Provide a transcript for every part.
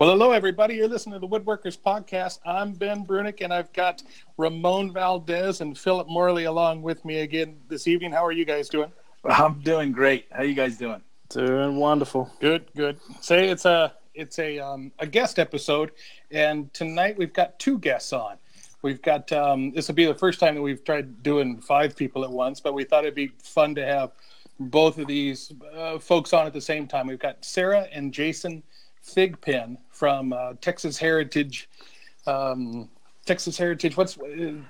Well, hello, everybody. You're listening to the Woodworkers Podcast. I'm Ben Brunick, and I've got Ramon Valdez and Philip Morley along with me again this evening. How are you guys doing? I'm doing great. How you guys doing? Doing wonderful. Good, good. Say it's a it's a um, a guest episode, and tonight we've got two guests on. We've got um, this will be the first time that we've tried doing five people at once, but we thought it'd be fun to have both of these uh, folks on at the same time. We've got Sarah and Jason Thigpen from uh, Texas Heritage. Um, Texas Heritage. What's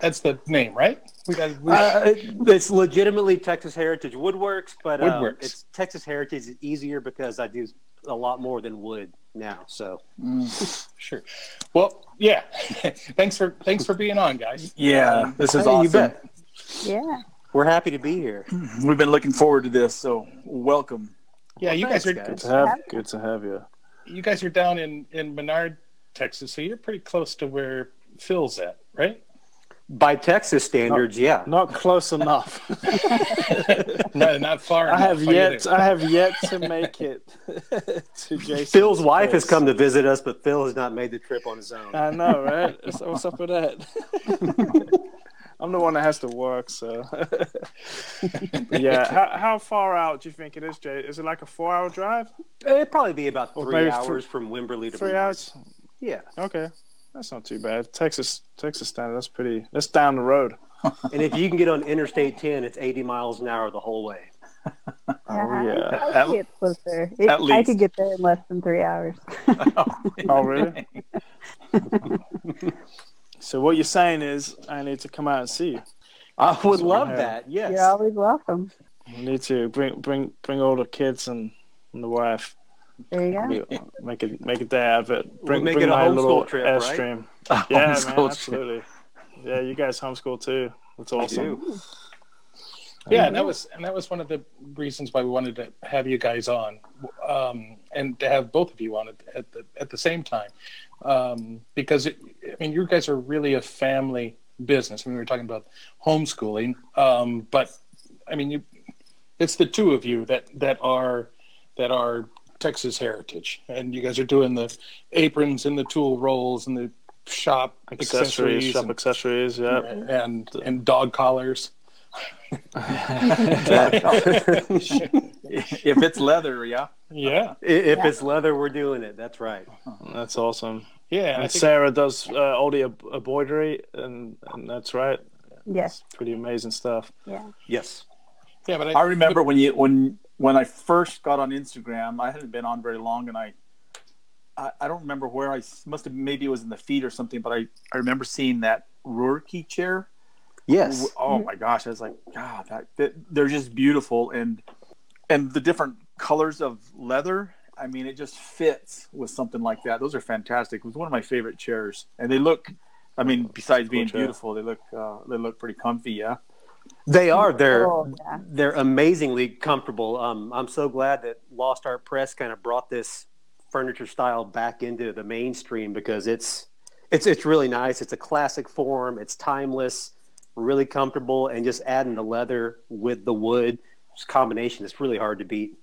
that's the name, right? We got. We... Uh, it's legitimately Texas Heritage Woodworks, but um, Woodworks. it's Texas Heritage is easier because I do a lot more than wood now. So mm, sure. Well, yeah. thanks for thanks for being on, guys. Yeah, um, this is hey, awesome. Yeah, we're happy to be here. We've been looking forward to this, so welcome. Yeah, well, you thanks, guys are guys. good to have. Good to have you you guys are down in in Menard, Texas, so you're pretty close to where Phil's at, right? By Texas standards, not, yeah. Not close enough. no, not far. Enough. I enough have yet. I have yet to make it to Jason. Phil's wife has come to visit us, but Phil has not made the trip on his own. I know, right? So what's up with that? I'm the one that has to work, so yeah. How, how, far out do you think it is, Jay? Is it like a four-hour drive? It'd probably be about three hours from Wimberley to three hours. Yeah. Okay, that's not too bad. Texas, Texas standard. That's pretty. That's down the road. and if you can get on Interstate 10, it's 80 miles an hour the whole way. oh yeah, I, I get closer. It, at least. I could get there in less than three hours. oh really? So what you're saying is, I need to come out and see you. I would love that. Yes, you're always welcome. You need to bring bring bring all the kids and, and the wife. There you go. Make it make a day out of it. Bring, we'll make bring it a homeschool trip, airstream. right? Yeah, man, absolutely. Yeah, you guys homeschool too. That's awesome. Yeah, and that was and that was one of the reasons why we wanted to have you guys on, um, and to have both of you on at the at the same time, um, because it, I mean you guys are really a family business. I mean we were talking about homeschooling, um, but I mean you, it's the two of you that that are that are Texas heritage, and you guys are doing the aprons and the tool rolls and the shop accessories, accessories shop and, accessories, yeah, and, and and dog collars if it's leather, yeah. Yeah. If yeah. it's leather, we're doing it. That's right. That's awesome. Yeah. And Sarah does uh, all the embroidery, and, and that's right. Yes. It's pretty amazing stuff. Yeah. Yes. Yeah, but I, I remember but, when you when when I first got on Instagram, I hadn't been on very long, and I I, I don't remember where I must have maybe it was in the feed or something, but I I remember seeing that Roorkee chair Yes. Oh my gosh, I was like, God, that, that, they're just beautiful, and and the different colors of leather. I mean, it just fits with something like that. Those are fantastic. It was one of my favorite chairs, and they look. I mean, besides being cool beautiful, they look uh, they look pretty comfy. Yeah. They are. They're oh, yeah. they're amazingly comfortable. Um, I'm so glad that Lost Art Press kind of brought this furniture style back into the mainstream because it's it's it's really nice. It's a classic form. It's timeless really comfortable, and just adding the leather with the wood combination is really hard to beat.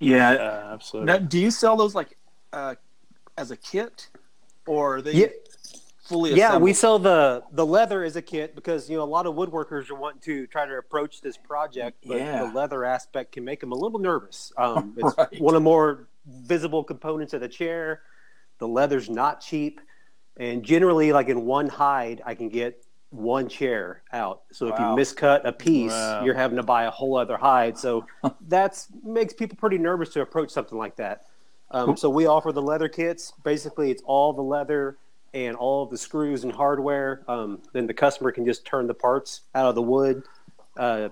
Yeah, uh, absolutely. Now, do you sell those like uh, as a kit, or are they yeah. fully? Yeah, we sell the the leather as a kit because you know a lot of woodworkers are wanting to try to approach this project, but yeah. the leather aspect can make them a little nervous. Um, it's right. one of the more visible components of the chair. The leather's not cheap, and generally, like in one hide, I can get one chair out. So wow. if you miscut a piece, wow. you're having to buy a whole other hide. So that's makes people pretty nervous to approach something like that. Um, so we offer the leather kits. Basically, it's all the leather and all of the screws and hardware. Um, then the customer can just turn the parts out of the wood uh,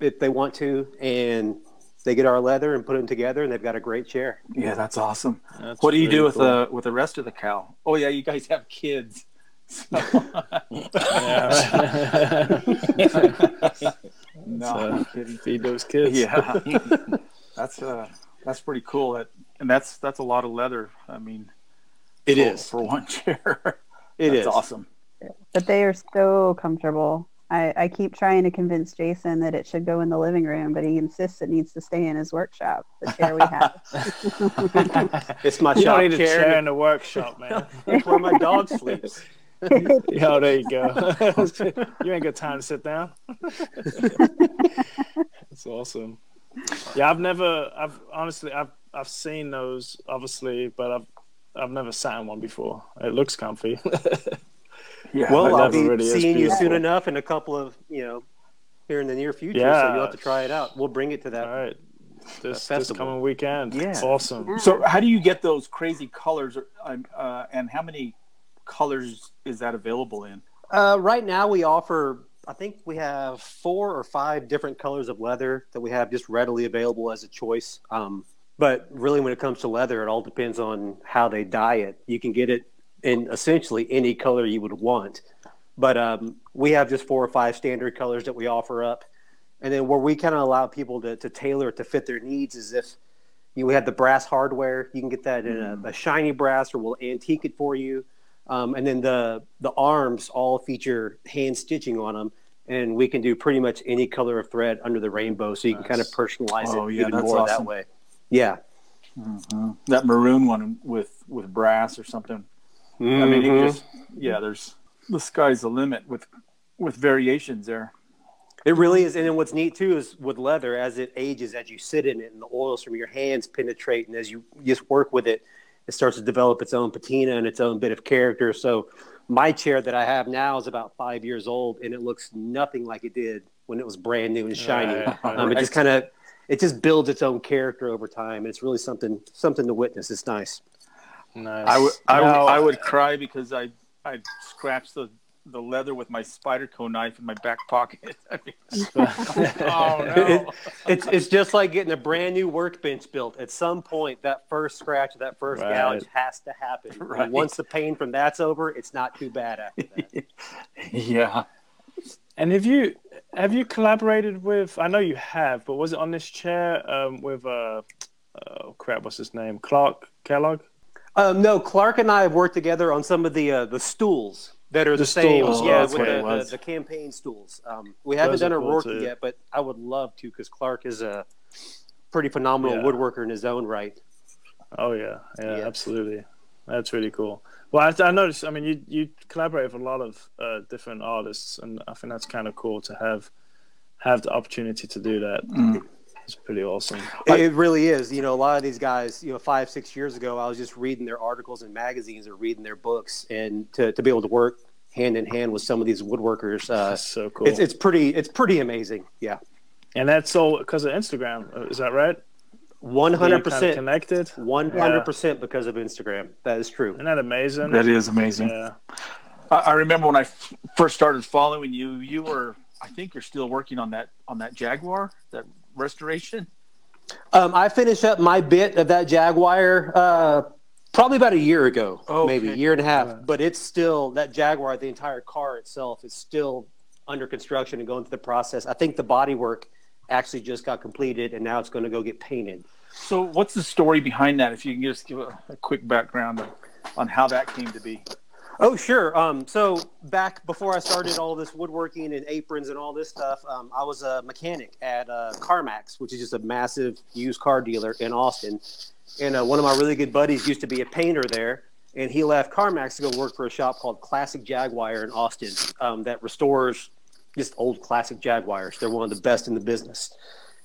if they want to, and they get our leather and put them together, and they've got a great chair. Yeah, that's awesome. That's what do you do with cool. the with the rest of the cow? Oh yeah, you guys have kids. So, no, feed those kids. Yeah, that's uh, that's pretty cool. That and that's that's a lot of leather. I mean, it for, is for one chair. It that's is awesome. But they are so comfortable. I, I keep trying to convince Jason that it should go in the living room, but he insists it needs to stay in his workshop. The chair we have. it's my you shop don't need chair. a chair in the workshop, man. It's where my dog sleeps. oh, there you go. you ain't got time to sit down. That's awesome. Yeah, I've never. I've honestly, I've I've seen those obviously, but I've I've never sat in one before. It looks comfy. Yeah, well, I'll be really seeing you soon enough in a couple of you know here in the near future. Yeah. So you'll have to try it out. We'll bring it to that. All right. This, this coming weekend. Yeah. Awesome. So how do you get those crazy colors um, uh, and how many colors is that available in? Uh, right now we offer I think we have four or five different colors of leather that we have just readily available as a choice. Um, but really, when it comes to leather, it all depends on how they dye it. You can get it in essentially any color you would want. But um, we have just four or five standard colors that we offer up. And then where we kind of allow people to, to tailor it to fit their needs is if you have the brass hardware, you can get that in a, a shiny brass or we'll antique it for you. Um, and then the, the arms all feature hand stitching on them. And we can do pretty much any color of thread under the rainbow. So you nice. can kind of personalize oh, it yeah, even more awesome. that way. Yeah. Mm-hmm. That maroon one with, with brass or something Mm-hmm. I mean, mm-hmm. just yeah, there's the sky's the limit with with variations there. It really is, and then what's neat too is with leather, as it ages, as you sit in it, and the oils from your hands penetrate, and as you just work with it, it starts to develop its own patina and its own bit of character. So, my chair that I have now is about five years old, and it looks nothing like it did when it was brand new and shiny. Right, right. Um, it just kind of it just builds its own character over time. It's really something something to witness. It's nice. Nice. I would I, now, I would cry because I I scratched the the leather with my Spyderco knife in my back pocket. I mean, oh no! It, it's it's just like getting a brand new workbench built. At some point, that first scratch, that first right. gouge has to happen. Right. once the pain from that's over, it's not too bad after that. yeah. And have you have you collaborated with? I know you have, but was it on this chair um, with uh, oh crap, what's his name? Clark Kellogg. Um, no, Clark and I have worked together on some of the uh, the stools that are the, the same. Stools. Yeah, with the, the, the, campaign stools. Um, we haven't done a cool Roorkee yet, but I would love to because Clark is a pretty phenomenal yeah. woodworker in his own right. Oh yeah. yeah, yeah, absolutely. That's really cool. Well, I, I, noticed. I mean, you you collaborate with a lot of uh, different artists, and I think that's kind of cool to have have the opportunity to do that. Mm. It's pretty awesome. It really is. You know, a lot of these guys, you know, five, six years ago, I was just reading their articles in magazines or reading their books, and to, to be able to work hand in hand with some of these woodworkers, uh, so cool. It's, it's pretty. It's pretty amazing. Yeah. And that's all because of Instagram. Uh, is that right? One hundred percent connected. One hundred percent because of Instagram. That is true. Isn't that amazing? That is amazing. Yeah. I, I remember when I f- first started following you. You were, I think, you're still working on that on that Jaguar, that restoration? Um, I finished up my bit of that Jaguar uh, probably about a year ago, maybe a year and a half. But it's still that Jaguar. The entire car itself is still under construction and going through the process. I think the body work actually just got completed, and now it's going to go get painted. So, what's the story behind that? If you can just give a, a quick background on, on how that came to be. Oh, sure. Um, so back before I started all this woodworking and aprons and all this stuff, um, I was a mechanic at uh, CarMax, which is just a massive used car dealer in Austin. And uh, one of my really good buddies used to be a painter there, and he left CarMax to go work for a shop called Classic Jaguar in Austin um, that restores just old classic Jaguars. They're one of the best in the business.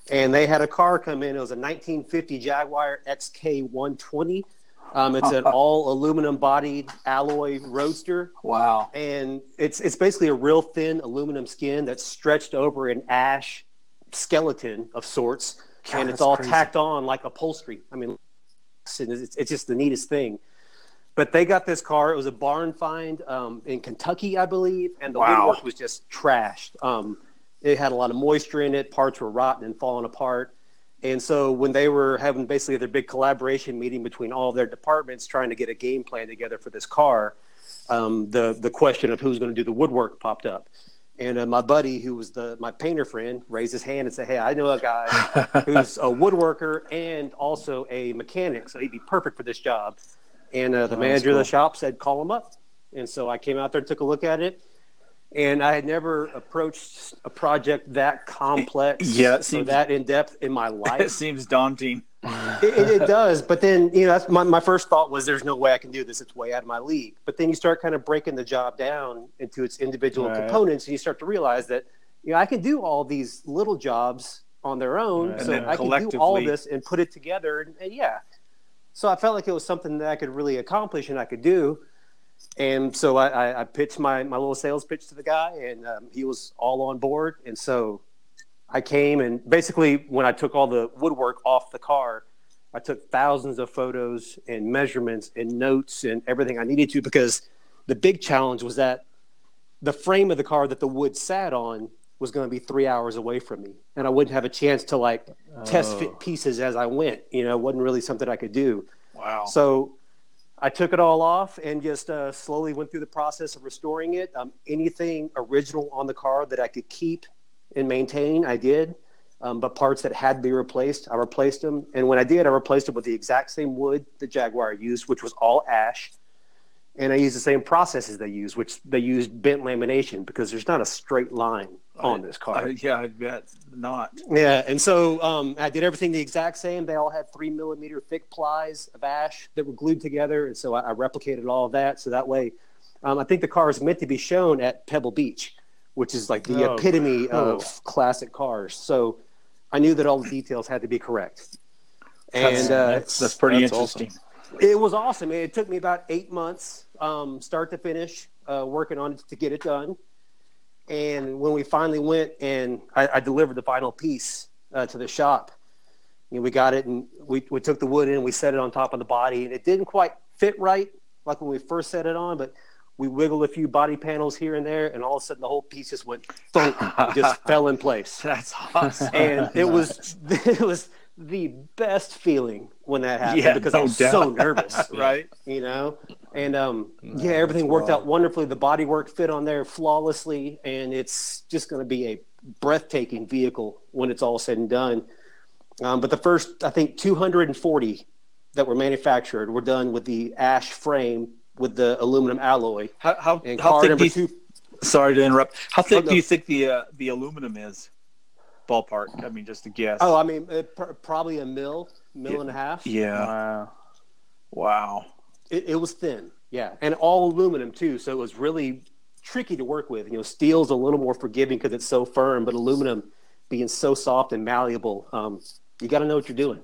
And they had a car come in. It was a 1950 Jaguar XK 120 um, it's an all aluminum bodied alloy roadster. Wow. And it's it's basically a real thin aluminum skin that's stretched over an ash skeleton of sorts. God, and it's all crazy. tacked on like upholstery. I mean, it's, it's just the neatest thing. But they got this car. It was a barn find um, in Kentucky, I believe, and the wow. woodwork was just trashed. Um, it had a lot of moisture in it. Parts were rotten and falling apart. And so when they were having basically their big collaboration meeting between all their departments, trying to get a game plan together for this car, um, the the question of who's going to do the woodwork popped up. And uh, my buddy, who was the my painter friend, raised his hand and said, "Hey, I know a guy who's a woodworker and also a mechanic, so he'd be perfect for this job." And uh, the oh, manager cool. of the shop said, "Call him up." And so I came out there and took a look at it and I had never approached a project that complex, yeah, seems, that in depth in my life. It seems daunting. it, it, does, but then you know, that's my, my first thought was, "There's no way I can do this. It's way out of my league." But then you start kind of breaking the job down into its individual right. components, and you start to realize that you know I can do all these little jobs on their own, right. so I can do all of this and put it together, and, and yeah. So I felt like it was something that I could really accomplish and I could do. And so I, I, pitched my, my little sales pitch to the guy, and um, he was all on board. And so I came, and basically, when I took all the woodwork off the car, I took thousands of photos and measurements and notes and everything I needed to because the big challenge was that the frame of the car that the wood sat on was going to be three hours away from me, and I wouldn't have a chance to like oh. test fit oh. pieces as I went. You know, it wasn't really something I could do. Wow. So I took it all off and just uh, slowly went through the process of restoring it. Um, anything original on the car that I could keep and maintain, I did. Um, but parts that had to be replaced, I replaced them. And when I did, I replaced them with the exact same wood the Jaguar used, which was all ash. And I used the same processes they use, which they used bent lamination because there's not a straight line on this car. I, yeah, I bet not. Yeah, and so um, I did everything the exact same. They all had three millimeter thick plies of ash that were glued together, and so I, I replicated all of that. So that way, um, I think the car is meant to be shown at Pebble Beach, which is like the oh, epitome oh. of classic cars. So I knew that all the details had to be correct. And that's, uh, that's, that's pretty that's interesting. Awesome. It was awesome. It took me about eight months, um, start to finish, uh, working on it to get it done. And when we finally went and I, I delivered the final piece uh, to the shop, you know, we got it and we, we took the wood in and we set it on top of the body. And it didn't quite fit right like when we first set it on, but we wiggled a few body panels here and there, and all of a sudden the whole piece just went thunk, just fell in place. That's awesome. And it was it was the best feeling when that happened yeah, because no I was doubt. so nervous, right? You know, and um, yeah, everything worked out wonderfully. The body work fit on there flawlessly, and it's just going to be a breathtaking vehicle when it's all said and done. Um, but the first, I think, 240 that were manufactured were done with the ash frame with the aluminum alloy. How how, how thick do you, two, Sorry to interrupt. How thick oh, do you think the uh, the aluminum is? ballpark. I mean, just a guess. Oh, I mean, it, pr- probably a mill, mill yeah. and a half. Yeah. Wow. Wow. It, it, was thin. Yeah, and all aluminum too, so it was really tricky to work with. You know, steel's a little more forgiving because it's so firm, but aluminum being so soft and malleable, um, you got to know what you're doing.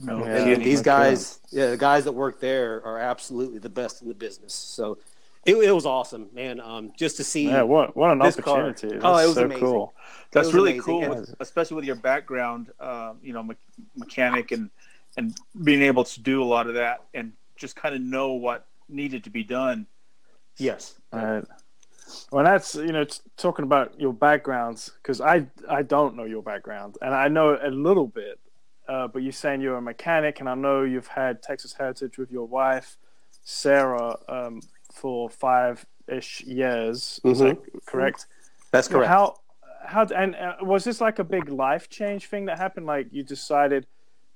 No, yeah, and these guys, yeah, the guys that work there are absolutely the best in the business. So it, it was awesome, man. Um, just to see. Yeah, what what an opportunity! Car. Oh, it was so amazing. cool. That's really amazing. cool, with, especially with your background, uh, you know, me- mechanic and and being able to do a lot of that and just kind of know what needed to be done. Yes. Right. Well, that's you know talking about your backgrounds because I I don't know your background and I know a little bit, uh, but you're saying you're a mechanic and I know you've had Texas Heritage with your wife, Sarah. Um, for five ish years. Mm-hmm. Is that correct? That's correct. How how and uh, was this like a big life change thing that happened? Like you decided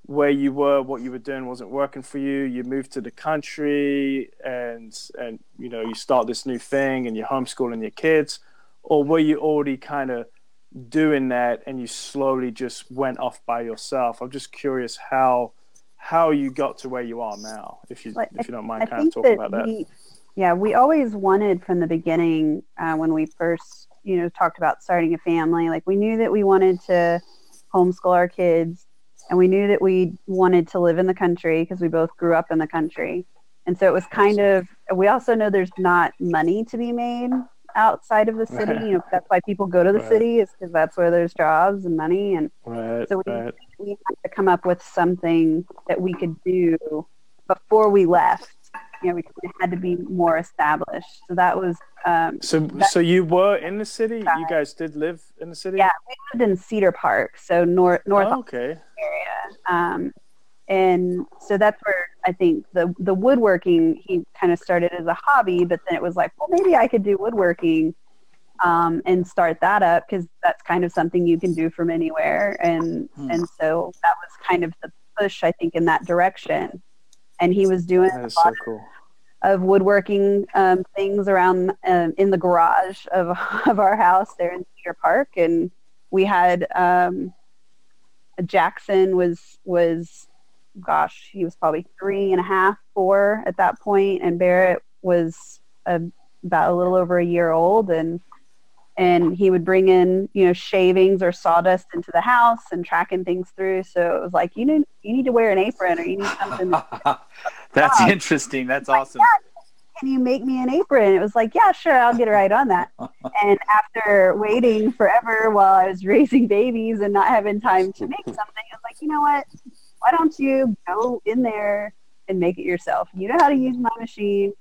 where you were, what you were doing wasn't working for you. You moved to the country, and and you know you start this new thing, and you're homeschooling your kids, or were you already kind of doing that, and you slowly just went off by yourself? I'm just curious how how you got to where you are now, if you well, if you don't mind, I kind of talking about that. We, yeah, we always wanted from the beginning uh, when we first, you know, talked about starting a family. Like we knew that we wanted to homeschool our kids, and we knew that we wanted to live in the country because we both grew up in the country. And so it was kind of. We also know there's not money to be made outside of the city. You know, that's why people go to the right. city is because that's where there's jobs and money. And right, so we, we had to come up with something that we could do before we left you know, we had to be more established. So that was. Um, so, that, so you were in the city. You guys did live in the city. Yeah, we lived in Cedar Park, so north north oh, okay. area. Um, and so that's where I think the the woodworking he kind of started as a hobby, but then it was like, well, maybe I could do woodworking um, and start that up because that's kind of something you can do from anywhere. And hmm. and so that was kind of the push, I think, in that direction. And he was doing that is so cool. of woodworking um, things around um, in the garage of of our house there in Cedar Park, and we had um, Jackson was was gosh he was probably three and a half four at that point, and Barrett was a, about a little over a year old, and and he would bring in you know shavings or sawdust into the house and tracking things through. So it was like you need you need to wear an apron or you need something that's interesting. That's awesome. Like, can you make me an apron? It was like yeah sure i'll get right on that. And after waiting forever while i was raising babies and not having time to make something i was like you know what? Why don't you go in there and make it yourself? You know how to use my machine.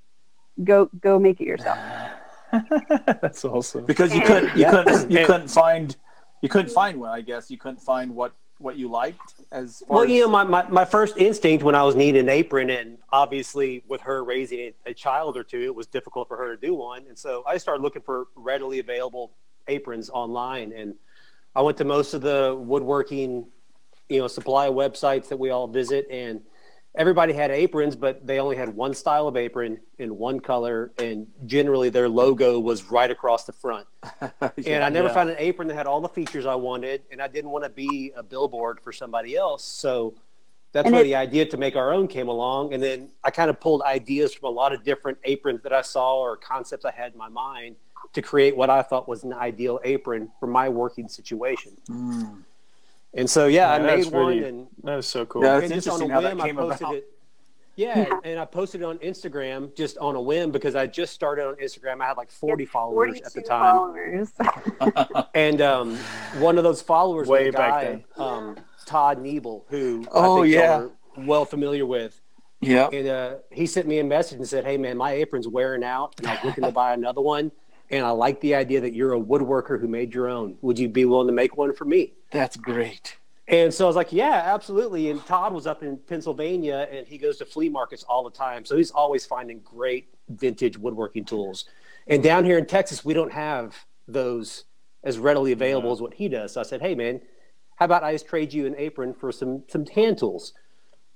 Go go make it yourself ah. That's awesome. Because you couldn't, you couldn't, you couldn't find, you couldn't find one. I guess. You couldn't find what what you liked as well as... you know my, my, my first instinct when i was needing an apron and obviously with her raising a, a, child or two it was difficult for her to do one. And so i started looking for readily available aprons online. And i went to most of the woodworking you know supply websites that we all visit. And everybody had aprons, but they only had one style of apron in one color, and generally their logo was right across the front. yeah, and I never yeah. found an apron that had all the features I wanted, and I didn't want to be a billboard for somebody else. So that's and where it, the idea to make our own came along. And then I kind of pulled ideas from a lot of different aprons that I saw or concepts I had in my mind to create what I thought was an ideal apron for my working situation. Mm. And so yeah, yeah I made one, really, and that was so cool. Yeah, it's interesting how that came about. It, yeah, and I posted it on Instagram just on a whim because I just started on Instagram. I had like 40 followers at the time. Followers. and um, one of those followers Way was a guy, um, Todd Niebel, who oh, I think yeah. Are well familiar with. Yeah. And uh, he sent me a message and said, Hey, man, my apron's wearing out and I was looking to buy another one. And I like the idea that you're a woodworker who made your own. Would you be willing to make one for me? That's great. And so I was like, yeah, absolutely. And Todd was up in Pennsylvania and he goes to flea markets all the time. So he's always finding great vintage woodworking tools. And down here in Texas, we don't have those as readily available yeah. as what he does. So I said, hey, man, how about I just trade you an apron for some, some hand tools?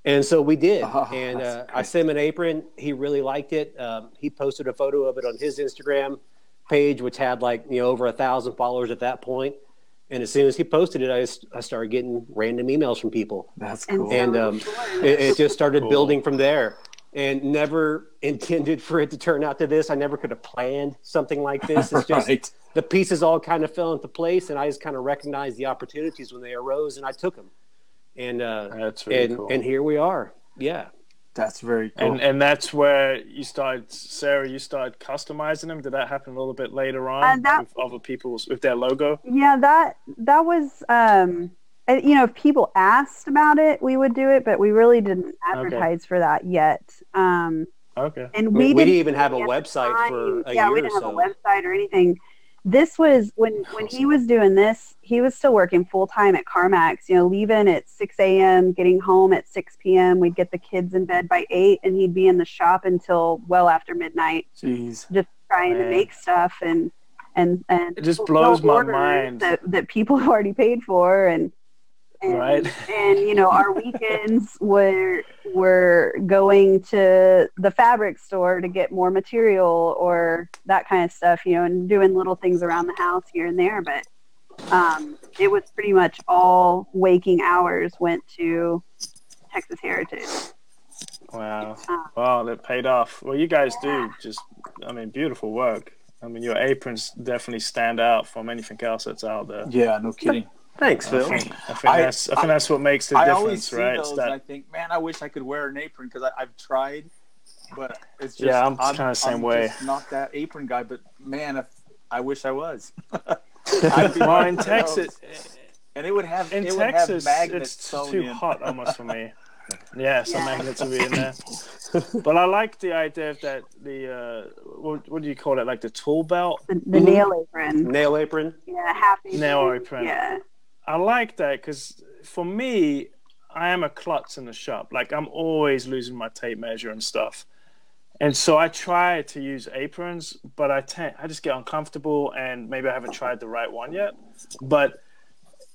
And so we did. Oh, and uh, I sent him an apron. He really liked it. Um, he posted a photo of it on his Instagram page, which had like, you know, over a thousand followers at that point. And as soon as he posted it, I, just, I started getting random emails from people. That's cool. And um, it, it, just started cool. building from there. And never intended for it to turn out to this. I never could have planned something like this. It's just right. the pieces all kind of fell into place, and I just kind of recognized the opportunities when they arose, and I took them. And uh, that's really and, cool. and here we are. Yeah. That's very cool. And and that's where you started, Sarah. You started customizing them. Did that happen a little bit later on uh, that, with other people's with their logo? Yeah, that that was. um uh, you know, if people asked about it, we would do it, but we really didn't advertise okay. for that yet. Um, okay. And we, we, we didn't, even have a website for a yeah, year we didn't have so. a website or anything this was when when he was doing this he was still working full time at carmax you know leaving at 6 a.m getting home at 6 p.m we'd get the kids in bed by 8 and he'd be in the shop until well after midnight Jeez. just trying Man. to make stuff and and and it just blows my mind that, that people have already paid for and and, right. and you know, our weekends were were going to the fabric store to get more material or that kind of stuff, you know, and doing little things around the house here and there. But um, it was pretty much all waking hours went to Texas Heritage. Wow. Uh, wow, that paid off. Well, you guys do just, I mean, beautiful work. I mean, your aprons definitely stand out from anything else that's out there. Yeah, no kidding. Thanks, Phil. I think, I think I, that's I think that's what makes the I difference, always see right? Those that... I think, man, I wish I could wear an apron because I've tried, but it's just yeah, I'm, I'm kind of the same I'm way. not that apron guy, but man, if, I wish I was. well, in Texas, and it would have in it Texas, it's too in. hot almost for me. Yeah, some yeah. magnets will be in there. but I like the idea of that the uh, what, what do you call it? Like the tool belt, the, the nail apron, nail apron. Yeah, half apron. nail apron. Yeah. I like that because for me, I am a klutz in the shop. Like I'm always losing my tape measure and stuff. And so I try to use aprons, but I tend I just get uncomfortable and maybe I haven't tried the right one yet. But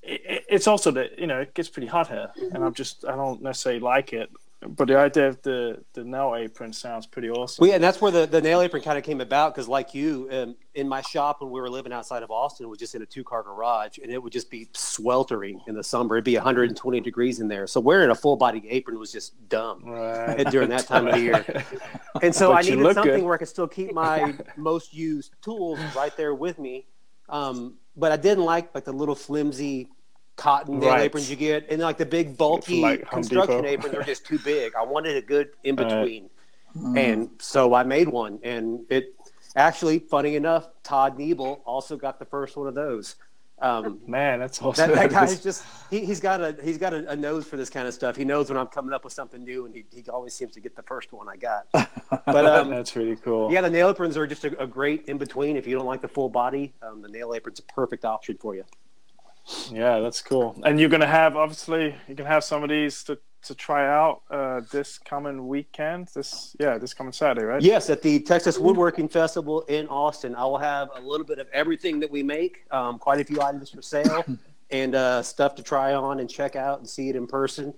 it, it's also that you know it gets pretty hot here, and I'm just I don't necessarily like it. But the idea of the the nail apron sounds pretty awesome. Well, yeah, and that's where the, the nail apron kind of came about because, like you, um, in my shop when we were living outside of Austin, was just in a two car garage, and it would just be sweltering in the summer. It'd be 120 degrees in there, so wearing a full body apron was just dumb right. during that time of the year. And so I needed something good. where I could still keep my most used tools right there with me, um, but I didn't like like the little flimsy cotton nail right. aprons you get, and like the big bulky like construction aprons are just too big. I wanted a good in between, uh, and so I made one, and it actually, funny enough, Todd Niebel also got the first one of those. Um, Man, that's awesome. That, that guy's just he, has got a he's got a, a, nose for this kind of stuff. He knows when I'm coming up with something new, and he, he always seems to get the first one I got. But um, that's really cool. Yeah, the nail aprons are just a, a, great in between. If you don't like the full body, um, the nail apron's a perfect option for you. Yeah, that's cool. And you're gonna have obviously you can have some of these to, to try out uh, this coming weekend. This yeah, this coming Saturday, right? Yes, at the Texas Woodworking Festival in Austin. I will have a little bit of everything that we make, um, quite a few items for sale, and uh, stuff to try on and check out and see it in person.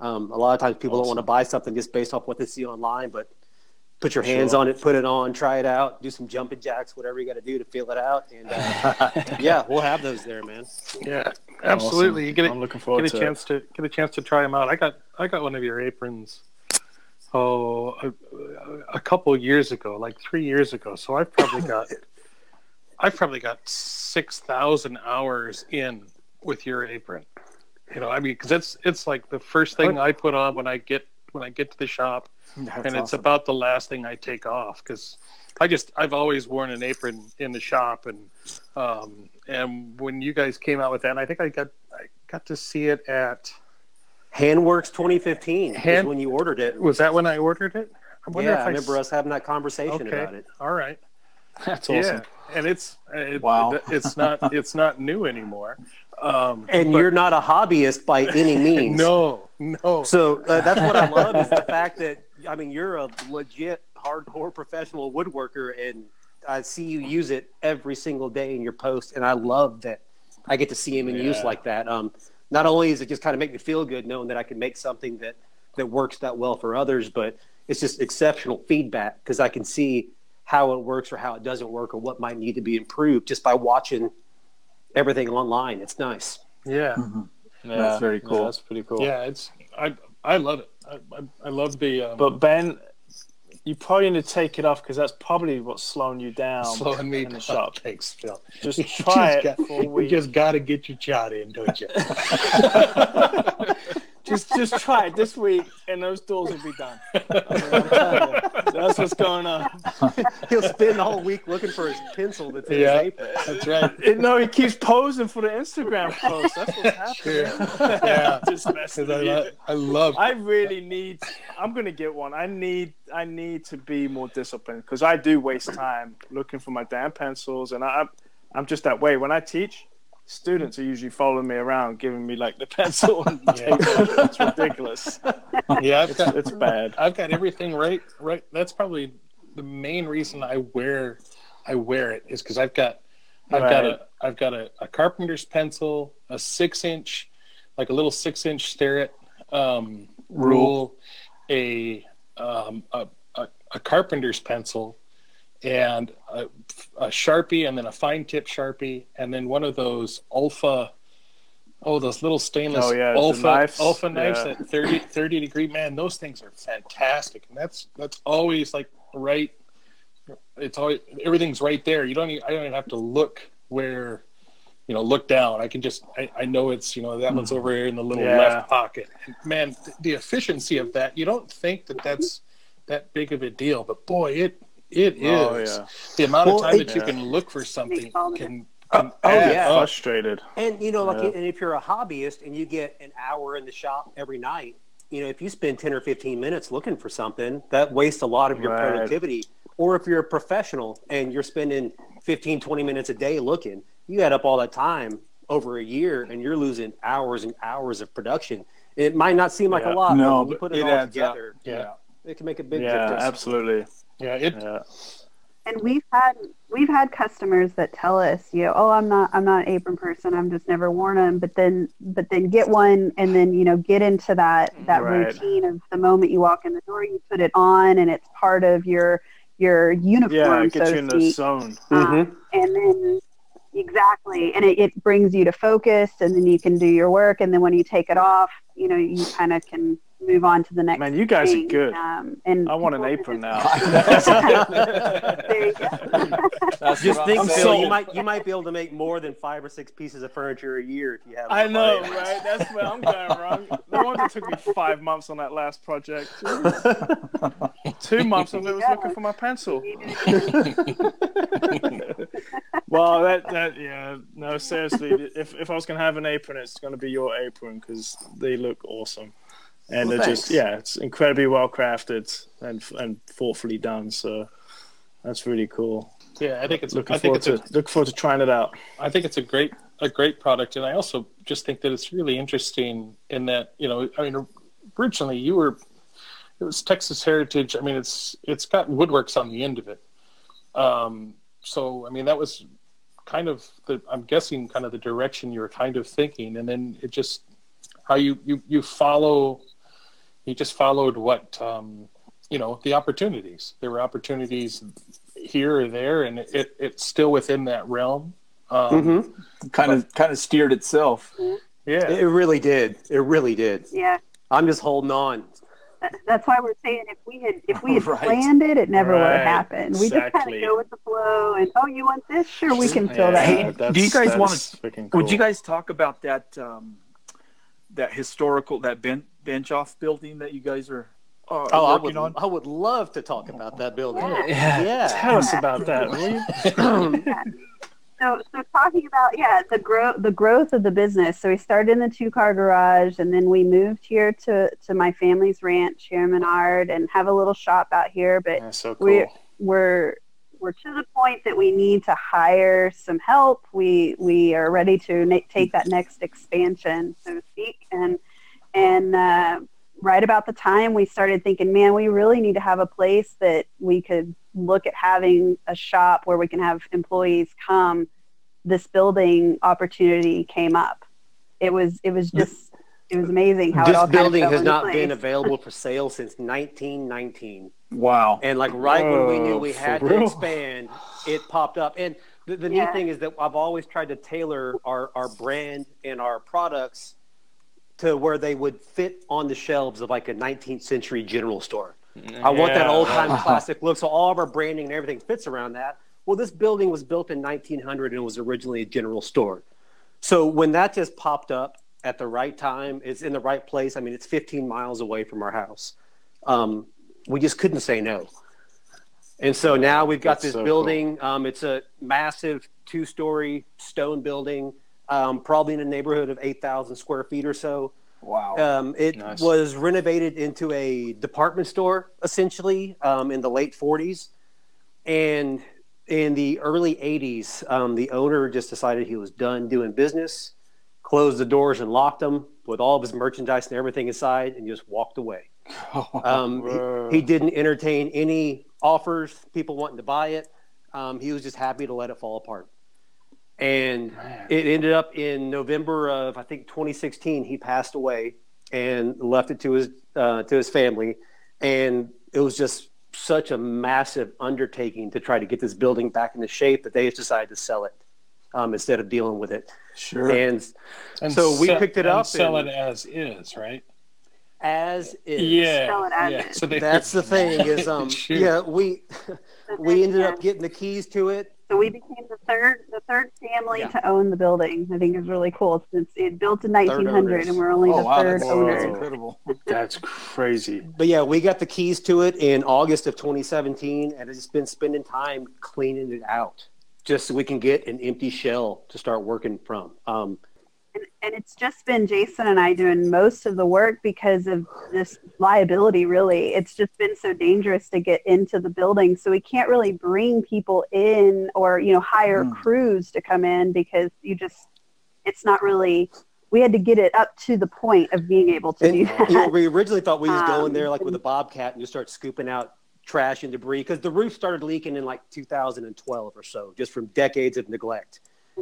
Um, a lot of times people awesome. don't want to buy something just based off what they see online, but put your hands sure. on it, put it on, try it out, do some jumping jacks, whatever you got to do to feel it out. And uh, yeah, we'll have those there, man. Yeah, absolutely. Awesome. You get a, I'm looking forward get a to chance it. to get a chance to try them out. I got I got one of your aprons. Oh, a, a couple years ago, like three years ago. So I've probably got I've probably got six thousand hours in with your apron. You know, I mean, because it's it's like the first thing I put on when I get when I get to the shop that's and it's awesome. about the last thing I take off because I just I've always worn an apron in the shop and um, and when you guys came out with that, I think I got I got to see it at Handworks 2015 Hand, when you ordered it. Was that when I ordered it? I yeah, I, I remember s- us having that conversation okay. about it. All right, that's awesome. Yeah, and it's it, wow. It, it's not it's not new anymore. Um, and but, you're not a hobbyist by any means. no, no. So uh, that's what I love is the fact that I mean, you're a legit hardcore professional woodworker, and I see you use it every single day in your post, and I love that I get to see him in yeah. use like that. Um, not only does it just kind of make me feel good knowing that I can make something that that works that well for others, but it's just exceptional feedback because I can see how it works or how it doesn't work or what might need to be improved just by watching everything online. It's nice. Yeah. Mm-hmm. Yeah, that's very cool. Yeah, that's pretty cool. Yeah, it's I I love it. I, I, love the. Um, but Ben, you probably need to take it off because that's probably what's slowing you down. Slowing me in the shop. Thanks, Phil. Just try just it. Got, you just got to get your shot in, don't you? just just try it this week, and those doors will be done. that's what's going on. He'll spend the whole week looking for his pencil that's in yeah, his apron. That's right. It, no, he keeps posing for the Instagram post. That's what's happening. Sure. Yeah, just messing. I, love, I love. I really need. I'm gonna get one. I need. I need to be more disciplined because I do waste time looking for my damn pencils, and I, I'm just that way. When I teach, students are usually following me around, giving me like the pencil and yeah. It's ridiculous. Yeah, it's, got, it's bad. I've got everything right. Right. That's probably the main reason I wear I wear it is because I've got I've right. got a I've got a, a, carpenter's pencil, a six inch, like a little six inch Starrett um, rule, a, um, a, a a carpenter's pencil, and a, a, sharpie and then a fine tip sharpie and then one of those alpha oh those little stainless oh, yeah, alpha knives. alpha knives yeah. at 30, 30 degree man those things are fantastic and that's that's always like right it's always everything's right there you don't even, i don't even have to look where you know look down i can just i, I know it's you know that one's over here in the little yeah. left pocket and man the efficiency of that you don't think that that's that big of a deal but boy it it oh, is. Oh, yeah. The amount well, of time it, that you can look for something can. can uh, oh yeah, frustrated. And you know, like, yeah. and if you're a hobbyist and you get an hour in the shop every night, you know, if you spend ten or fifteen minutes looking for something, that wastes a lot of your right. productivity. Or if you're a professional and you're spending 15, 20 minutes a day looking, you add up all that time over a year, and you're losing hours and hours of production. It might not seem like yeah. a lot, no, but when you put it, it all together, up. yeah, it can make a big yeah, difference. absolutely. Yeah, it. Yeah. and we've had we've had customers that tell us, you know, oh, I'm not I'm not an apron person. I'm just never worn them. But then but then get one, and then you know get into that that right. routine of the moment you walk in the door, you put it on, and it's part of your your uniform. Yeah, it gets so you in the zone. Um, mm-hmm. And then exactly, and it, it brings you to focus, and then you can do your work, and then when you take it off, you know, you kind of can move on to the next. Man, you guys thing. are good. Um, and I want an apron now. there you go. Just think, Phil, you might you might be able to make more than five or six pieces of furniture a year if you have. I know, right? That's where I'm going wrong. No wonder it took me five months on that last project. Two months of it was looking for my pencil. well, that that yeah, no, seriously, if if I was gonna have an apron, it's gonna be your apron because they look awesome and well, they're thanks. just yeah, it's incredibly well crafted and and thoughtfully done. So that's really cool. Yeah, I think it's. Looking I think forward it's to a, look forward to trying it out. I think it's a great a great product, and I also just think that it's really interesting in that you know, I mean, originally you were it was Texas Heritage. I mean, it's it's got woodworks on the end of it. Um, so I mean, that was kind of the I'm guessing kind of the direction you were kind of thinking, and then it just how you you you follow he just followed what um, you know the opportunities. There were opportunities here or there, and it, it's still within that realm. Um, mm-hmm. Kind of kind of steered itself. Yeah, it really did. It really did. Yeah, I'm just holding on. That's why we're saying if we had if we had right. planned it, it never right. would have happened. We just kind of go with the flow, and oh, you want this? Sure, we can fill yeah, that. Do you guys want to? Cool. Would you guys talk about that? Um, that historical that bench bench off building that you guys are uh, oh, working I would, on? I would love to talk about that building. Yeah, yeah. yeah. tell us about that, will you? so, so talking about yeah the growth the growth of the business. So we started in the two car garage, and then we moved here to to my family's ranch here in Menard, and have a little shop out here. But so cool. we're we're we're to the point that we need to hire some help. We we are ready to na- take that next expansion, so to speak, and and uh, right about the time we started thinking, man, we really need to have a place that we could look at having a shop where we can have employees come. This building opportunity came up. It was it was just it was amazing how this all building has not place. been available for sale since 1919. Wow! And like right Whoa, when we knew we had to expand, it popped up. And the, the yeah. neat thing is that I've always tried to tailor our, our brand and our products to where they would fit on the shelves of like a 19th century general store. Yeah. I want that old time classic look. So all of our branding and everything fits around that. Well, this building was built in 1900 and it was originally a general store. So when that just popped up at the right time, it's in the right place. I mean, it's 15 miles away from our house. Um, we just couldn't say no. And so now we've got That's this so building. Cool. Um, it's a massive two story stone building, um, probably in a neighborhood of 8,000 square feet or so. Wow. Um, it nice. was renovated into a department store essentially um, in the late 40s. And in the early 80s, um, the owner just decided he was done doing business, closed the doors and locked them with all of his merchandise and everything inside, and just walked away. Um, he, he, didn't entertain any offers, people wanting to buy it. Um, he was just happy to let it fall apart. And Man. it ended up in November of I think 2016. He passed away and left it to his uh, to his family, and it was just such a massive undertaking to try to get this building back into shape that they just decided to sell it um, instead of dealing with it. Sure. And, and so we picked it up. Sell and, it as is, right? As is. Yeah, yeah. So that's the thing is, um, yeah, we we ended up getting the keys to it. So we became the third the third family yeah. to own the building. I think is really cool. It's, it's built in 1900, and we're only oh, the wow, third that's, owner. That's incredible. that's crazy. But yeah, we got the keys to it in August of 2017, and it's been spending time cleaning it out just so we can get an empty shell to start working from. Um, and, and it's just been Jason and I doing most of the work because of this liability, really. It's just been so dangerous to get into the building. So we can't really bring people in or, you know, hire mm. crews to come in because you just, it's not really, we had to get it up to the point of being able to and, do that. You know, we originally thought we was um, going there like with a bobcat and you start scooping out trash and debris because the roof started leaking in like 2012 or so, just from decades of neglect.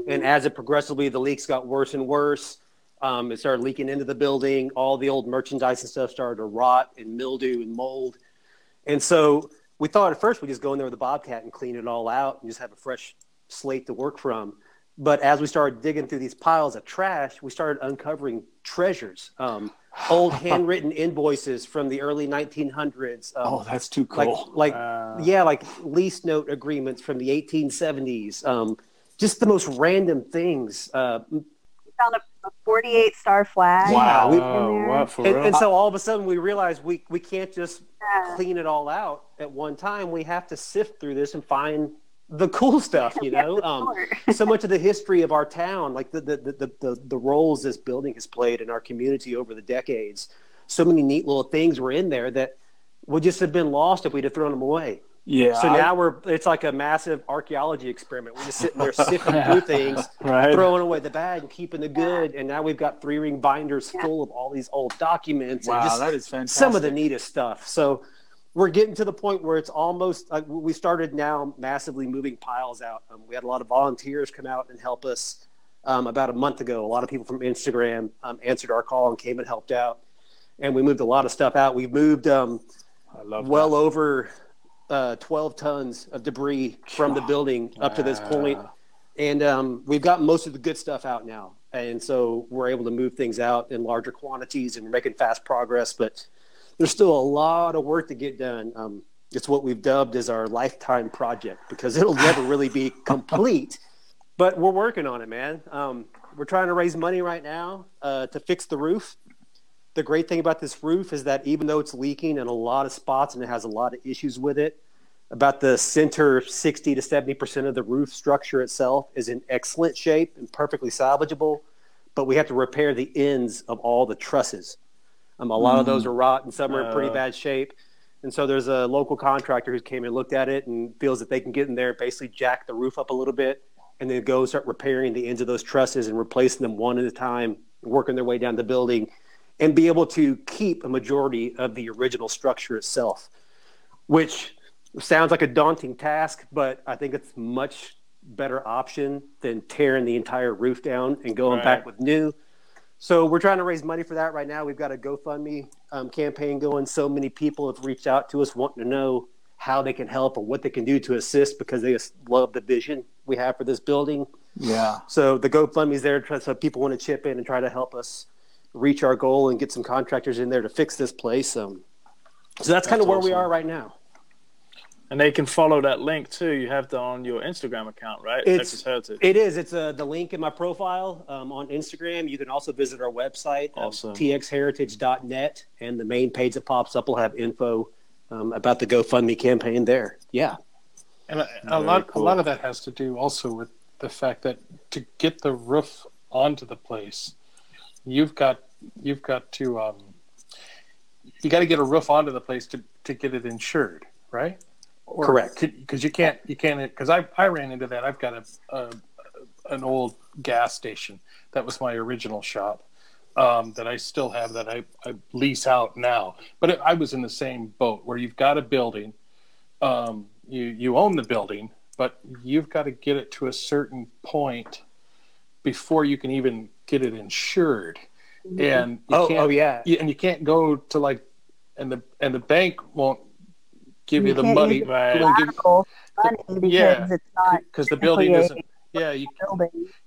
And as it progressively, the leaks got worse and worse. Um, it started leaking into the building. All the old merchandise and stuff started to rot and mildew and mold. And so we thought at first we'd just go in there with a bobcat and clean it all out and just have a fresh slate to work from. But as we started digging through these piles of trash, we started uncovering treasures. Um, old handwritten invoices from the early 1900s. Um, oh, that's too cool. Like, like uh... yeah, like lease note agreements from the 1870s. Um, just the most random things. Uh, found a, a 48 star flag. Wow. We, wow and, and, so all of a sudden we realized we, we can't just yeah. clean it all out at one time. We have to sift through this and find the cool stuff, you know. Um, so much of the history of our town, like the, the, the, the, the roles this building has played in our community over the decades. So many neat little things were in there that would just have been lost if we'd have thrown them away. Yeah. So now we're it's like a massive archaeology experiment. We're just sitting there sifting through things, right. throwing away the bad and keeping the good. And now we've got three ring binders full of all these old documents. Wow, and just that is fantastic. Some of the neatest stuff. So we're getting to the point where it's almost like we started now massively moving piles out. Um, we had a lot of volunteers come out and help us um, about a month ago. A lot of people from Instagram um, answered our call and came and helped out. And we moved a lot of stuff out. We moved um, well that. over uh, 12 tons of debris from the building up to this point. And um, we've got most of the good stuff out now. And so we're able to move things out in larger quantities and we're making fast progress. But there's still a lot of work to get done. Um, it's what we've dubbed as our lifetime project because it'll never really be complete. But we're working on it, man. Um, we're trying to raise money right now uh, to fix the roof the great thing about this roof is that even though it's leaking in a lot of spots and it has a lot of issues with it, about the center 60 to 70% of the roof structure itself is in excellent shape and perfectly salvageable, but we have to repair the ends of all the trusses. Um, a lot mm. of those mm. are rotten, some are in pretty uh. bad shape. And so there's a local contractor who came and looked at it and feels that they can get in there, basically jack the roof up a little bit, and then go start repairing the ends of those trusses and replacing them one at a time, working their way down the building and be able to keep a majority of the original structure itself, which sounds like a daunting task, but I think it's much better option than tearing the entire roof down and going right. back with new. So we're trying to raise money for that right now. We've got a GoFundMe um, campaign going. So many people have reached out to us wanting to know how they can help or what they can do to assist because they just love the vision we have for this building. Yeah. So the GoFundMe is there so people want to chip in and try to help us reach our goal and get some contractors in there to fix this place. Um, so that's, kind of where awesome. we are right now. And they can follow that link too. You have that on your Instagram account, right? It's, Texas Heritage. It is. It's uh, the link in my profile um, on Instagram. You can also visit our website, um, awesome. um, txheritage.net, and the main page that pops up will have info um, about the GoFundMe campaign there. Yeah. And a, a lot, cool. a lot of that has to do also with the fact that to get the roof onto the place, you've got you've got to um, you got to get a roof onto the place to, to get it insured, right? Or, Correct. Because you can't you can't because I I ran into that. I've got a, a an old gas station that was my original shop um, that I still have that I, I lease out now. But it, I was in the same boat where you've got a building, um, you you own the building, but you've got to get it to a certain point before you can even get it insured. Mm-hmm. And you oh, can't, oh yeah, and you can't go to like, and the and the bank won't give you, you the money. Right. Money because yeah, because the building isn't. Yeah, you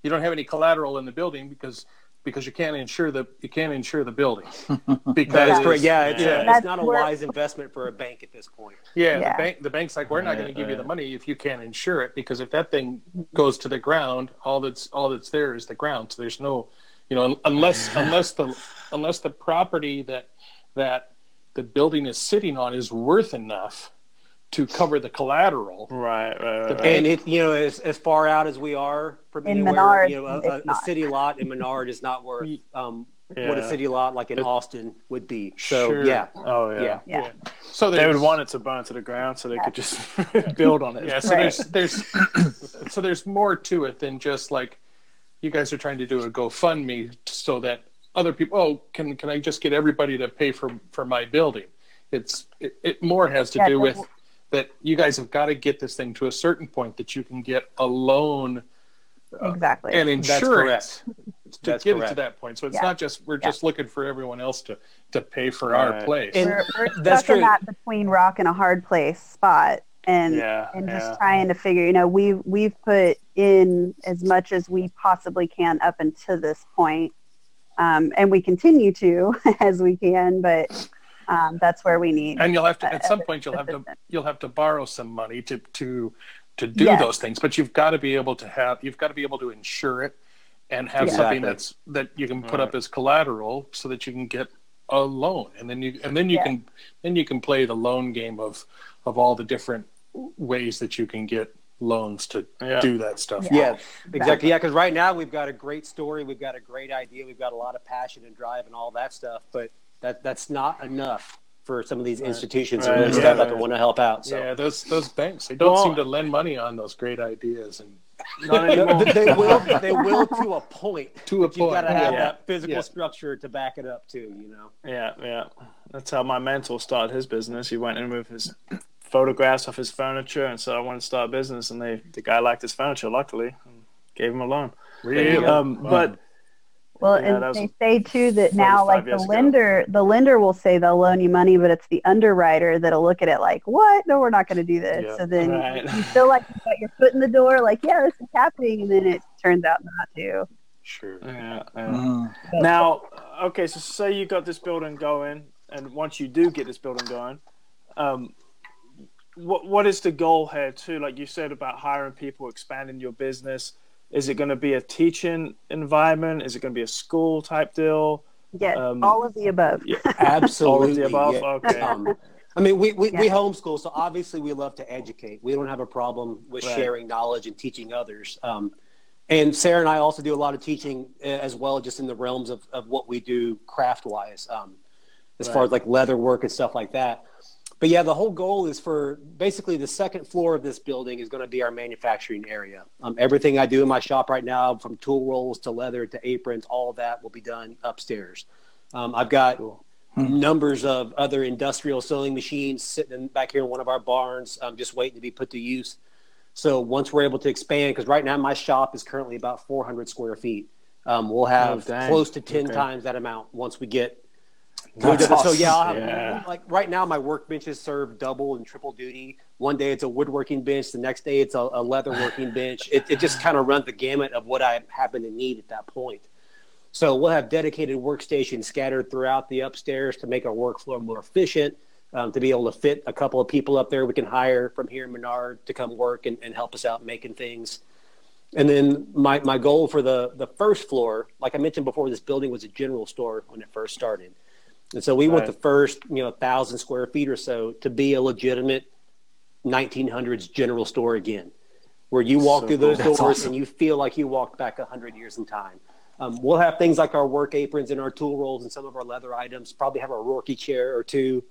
you don't have any collateral in the building because because you can't insure the you can't insure the building. Because that is correct. Yeah, it's, yeah. it's not a wise investment for a bank at this point. Yeah, yeah. the bank the bank's like we're not going to give you the money if you can't insure it because if that thing goes to the ground, all that's all that's there is the ground. So there's no, you know, unless unless the unless the property that that the building is sitting on is worth enough to cover the collateral. Right, right, right. And it, you know, as, as far out as we are from in anywhere, Menard, you know, a, a, city lot in Menard is not worth um, yeah. what a city lot like in it, Austin would be. So sure. yeah, oh yeah. yeah, yeah. So they would want it to burn to the ground so they yeah. could just build on it. Yeah. So right. there's there's so there's more to it than just like you guys are trying to do a GoFundMe so that other people. Oh, can can I just get everybody to pay for for my building? It's it, it more has to do with that you guys have got to get this thing to a certain point that you can get a loan uh, exactly and insurance to That's get correct. it to that point. So it's Yeah. not just we're Yeah. just looking for everyone else to to pay for Right. our place. And- we're, we're That's stuck in true. that between rock and a hard place spot and yeah, and yeah. just trying to figure you know we've we've put in as much as we possibly can up until this point um, and we continue to as we can but um, that's where we need and you'll have to at some point you'll have to you'll have to borrow some money to to to do Yes. those things but you've got to be able to have you've got to be able to insure it and have Yeah. something Exactly. that's that you can put Right. up as collateral so that you can get a loan and then you and then you Yeah. can then you can play the loan game of of all the different ways that you can get loans to Yeah. do that stuff Yeah, exactly. Yeah, because right now we've got a great story, we've got a great idea, we've got a lot of passion and drive and all that stuff, but that that's not enough for some of these institutions to Right. really Yeah. step up and want to help out. So yeah those those banks they don't Well- seem to lend money on those great ideas and Not they they will they will to a point. to a But you've got to have Yeah. that physical Yeah. structure to back it up too, you know. Yeah, yeah. That's how my mentor started his business. He went in with his photographs of his furniture and said, "I want to start a business." And they, the guy liked his furniture, luckily, and gave him a loan. really Um, Wow. but Well, Yeah, and they say too that now, like the years ago. lender, the lender will say they'll loan you money, but it's the underwriter that'll look at it like, "What? No, we're not going to do this." Yeah. So then Right. you feel like you got your foot in the door, like, "Yeah, this is happening," and then it turns out not to. sure yeah, yeah. Mm. Now, okay, so say you got this building going, and once you do get this building going, um, what what is the goal here too? Like you said about hiring people, expanding your business. Is it going to be a teaching environment? Is it going to be a school type deal? Yes, Um, all of the above. Yeah, Absolutely. all of the above. yeah. Okay. Um, I mean, we, we, we homeschool, so obviously we love to educate. We don't have a problem with Right. sharing knowledge and teaching others. Um, and Sarah and I also do a lot of teaching uh, as well, just in the realms of, of what we do craft wise, um, as far as like leather work and stuff like that. But yeah, the whole goal is for basically the second floor of this building is going to be our manufacturing area. Um, everything I do in my shop right now, from tool rolls to leather to aprons, all of that will be done upstairs. Um, I've got numbers of other industrial sewing machines sitting back here in one of our barns, um, just waiting to be put to use. So once we're able to expand, because right now my shop is currently about 400 square feet, um, we'll have Oh, close to 10 Okay. times that amount once we get. That's So awesome. yeah, I'll have, Yeah. like right now my workbenches serve double and triple duty. One day it's a woodworking bench, the next day it's a, a leather working bench. It, it just kind of runs the gamut of what I happen to need at that point. So we'll have dedicated workstations scattered throughout the upstairs to make our workflow more efficient. Um, to be able to fit a couple of people up there, we can hire from here in Menard to come work and, and help us out making things. And then my, my goal for the, the first floor, like I mentioned before, this building was a general store when it first started. And so we want the first, you know, thousand square feet or so to be a legitimate 1900s general store again, where you walk So through those. Doors awesome. and you feel like you walked back 100 years in time. Um, we'll have things like our work aprons and our tool rolls and some of our leather items. Probably have a Roorkee chair or two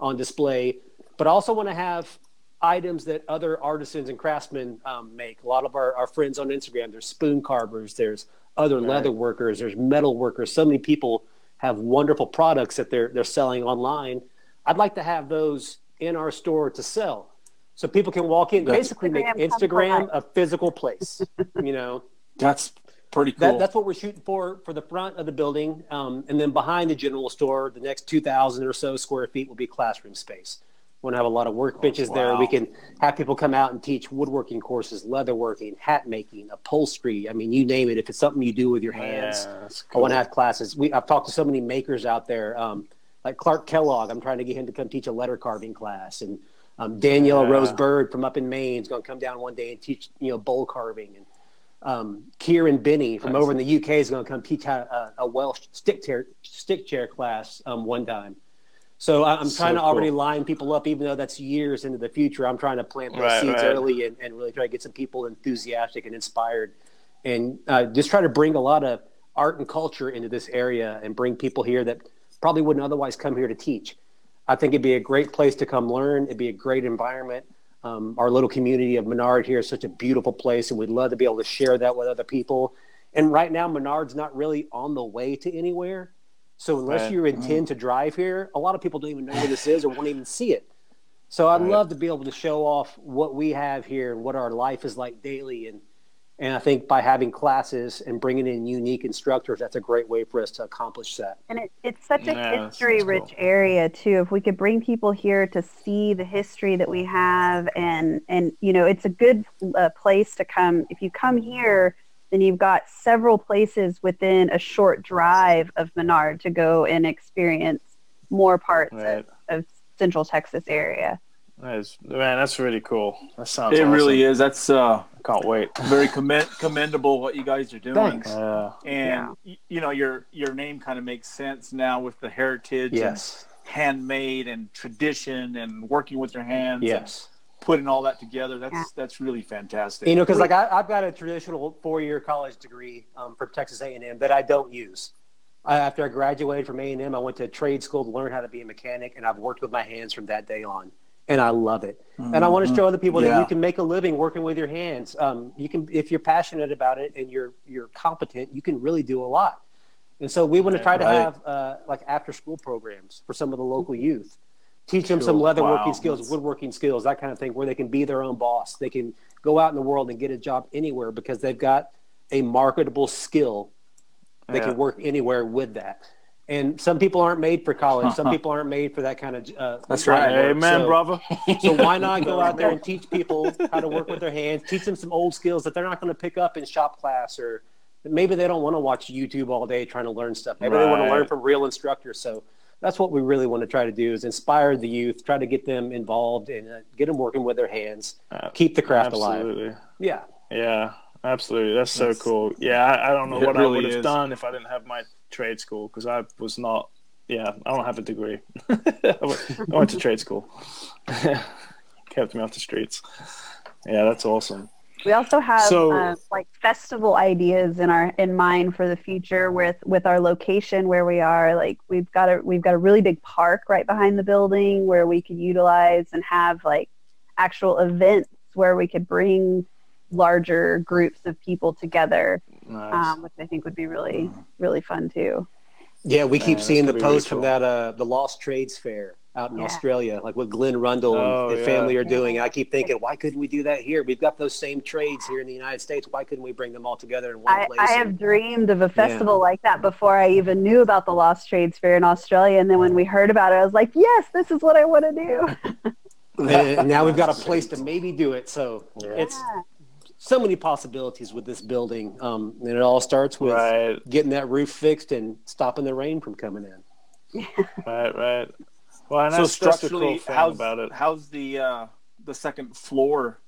on display, but also want to have items that other artisans and craftsmen um, make. A lot of our, our friends on Instagram, there's spoon carvers, there's other leather workers, there's metal workers. So many people have wonderful products that they're they're selling online. I'd like to have those in our store to sell, so people can walk in, basically make Instagram a physical place. you know, That's pretty cool. that, that's what we're shooting for for the front of the building, um, and then behind the general store, the next two thousand or so square feet will be classroom space. We want to have a lot of workbenches there. We can have people come out and teach woodworking courses, leatherworking, hat making, upholstery. I mean, you name it. If it's something you do with your hands, Yeah, that's I want to have classes. We I've talked to so many makers out there, um, like Clark Kellogg. I'm trying to get him to come teach a letter carving class, and um, Danielle Yeah. Rose Byrd from up in Maine is going to come down one day and teach you know bowl carving. And um, Kieran Binney from Nice. over in the UK is going to come teach how, uh, a Welsh stick chair stick chair class um, one time. So I'm So trying to already cool. line people up, even though that's years into the future. I'm trying to plant those Right, seeds right. early and, and really try to get some people enthusiastic and inspired, and uh, just try to bring a lot of art and culture into this area and bring people here that probably wouldn't otherwise come here to teach. I think it'd be a great place to come learn. It'd be a great environment. Um, our little community of Menard here is such a beautiful place, and we'd love to be able to share that with other people. And right now, Menard's not really on the way to anywhere. So unless Right. you intend to drive here, a lot of people don't even know where this is or won't even see it. So I'd right. love to be able to show off what we have here and what our life is like daily. And and I think by having classes and bringing in unique instructors, that's a great way for us to accomplish that. And it, it's such a yeah, history-rich cool. area too. If we could bring people here to see the history that we have, and and you know, it's a good uh, place to come. If you come here, then you've got several places within a short drive of Menard to go and experience more parts right. of, of Central Texas area. That is, man, that's really cool. That sounds. It awesome. really is. That's uh, can't wait. Very commend, commendable what you guys are doing. Thanks. Uh, and yeah. you know your your name kind of makes sense now with the heritage. Yes. handmade and tradition and working with your hands. Yes. Putting all that together, that's yeah. that's really fantastic. You know, because like I, have got a traditional four-year college degree um, from Texas A&M that I don't use. I, after I graduated from A&M, I went to trade school to learn how to be a mechanic, and I've worked with my hands from that day on and I love it. Mm-hmm. And I want to show other people yeah. that you can make a living working with your hands. Um, you can, if you're passionate about it and you're you're competent, you can really do a lot. And so we want to try to have uh, like after school programs for some of the local youth, teach them cool. some leatherworking wow. skills, That's... woodworking skills, that kind of thing, where they can be their own boss. They can go out in the world and get a job anywhere because they've got a marketable skill. They yeah. can work anywhere with that. And some people aren't made for college. Some people aren't made for that kind of. Uh, That's right. Amen, so, brother. so why not go out there and teach people how to work with their hands? Teach them some old skills that they're not going to pick up in shop class, or maybe they don't want to watch YouTube all day trying to learn stuff. Maybe right. they want to learn from real instructors. So that's what we really want to try to do: is inspire the youth, try to get them involved, and uh, get them working with their hands, uh, keep the craft absolutely. alive. Yeah. Yeah. Absolutely, that's so that's, cool. Yeah, I, I don't know what really I would have is. done if I didn't have my trade school because I was not. Yeah, I don't have a degree. I, went, to trade school. Kept me off the streets. Yeah, that's awesome. We also have so, uh, like festival ideas in our in mind for the future with with our location where we are. Like we've got a we've got a really big park right behind the building where we could utilize and have like actual events where we could bring larger groups of people together, nice. um, which I think would be really, really fun too. Yeah, we keep seeing the post really cool. from that uh, the Lost Trades Fair out in yeah. Australia, like what Glenn Rundle oh, and the yeah. family are doing. I keep thinking, why couldn't we do that here? We've got those same trades here in the United States. Why couldn't we bring them all together in one I, place? I have dreamed of a festival yeah. like that before I even knew about the Lost Trades Fair in Australia. And then when we heard about it, I was like, yes, this is what I want to do. and now we've got a place to maybe do it. So it's so many possibilities with this building. Um, and it all starts with right. getting that roof fixed and stopping the rain from coming in. right, right. Well, so structurally, cool how's, about it. How's the uh, the second floor?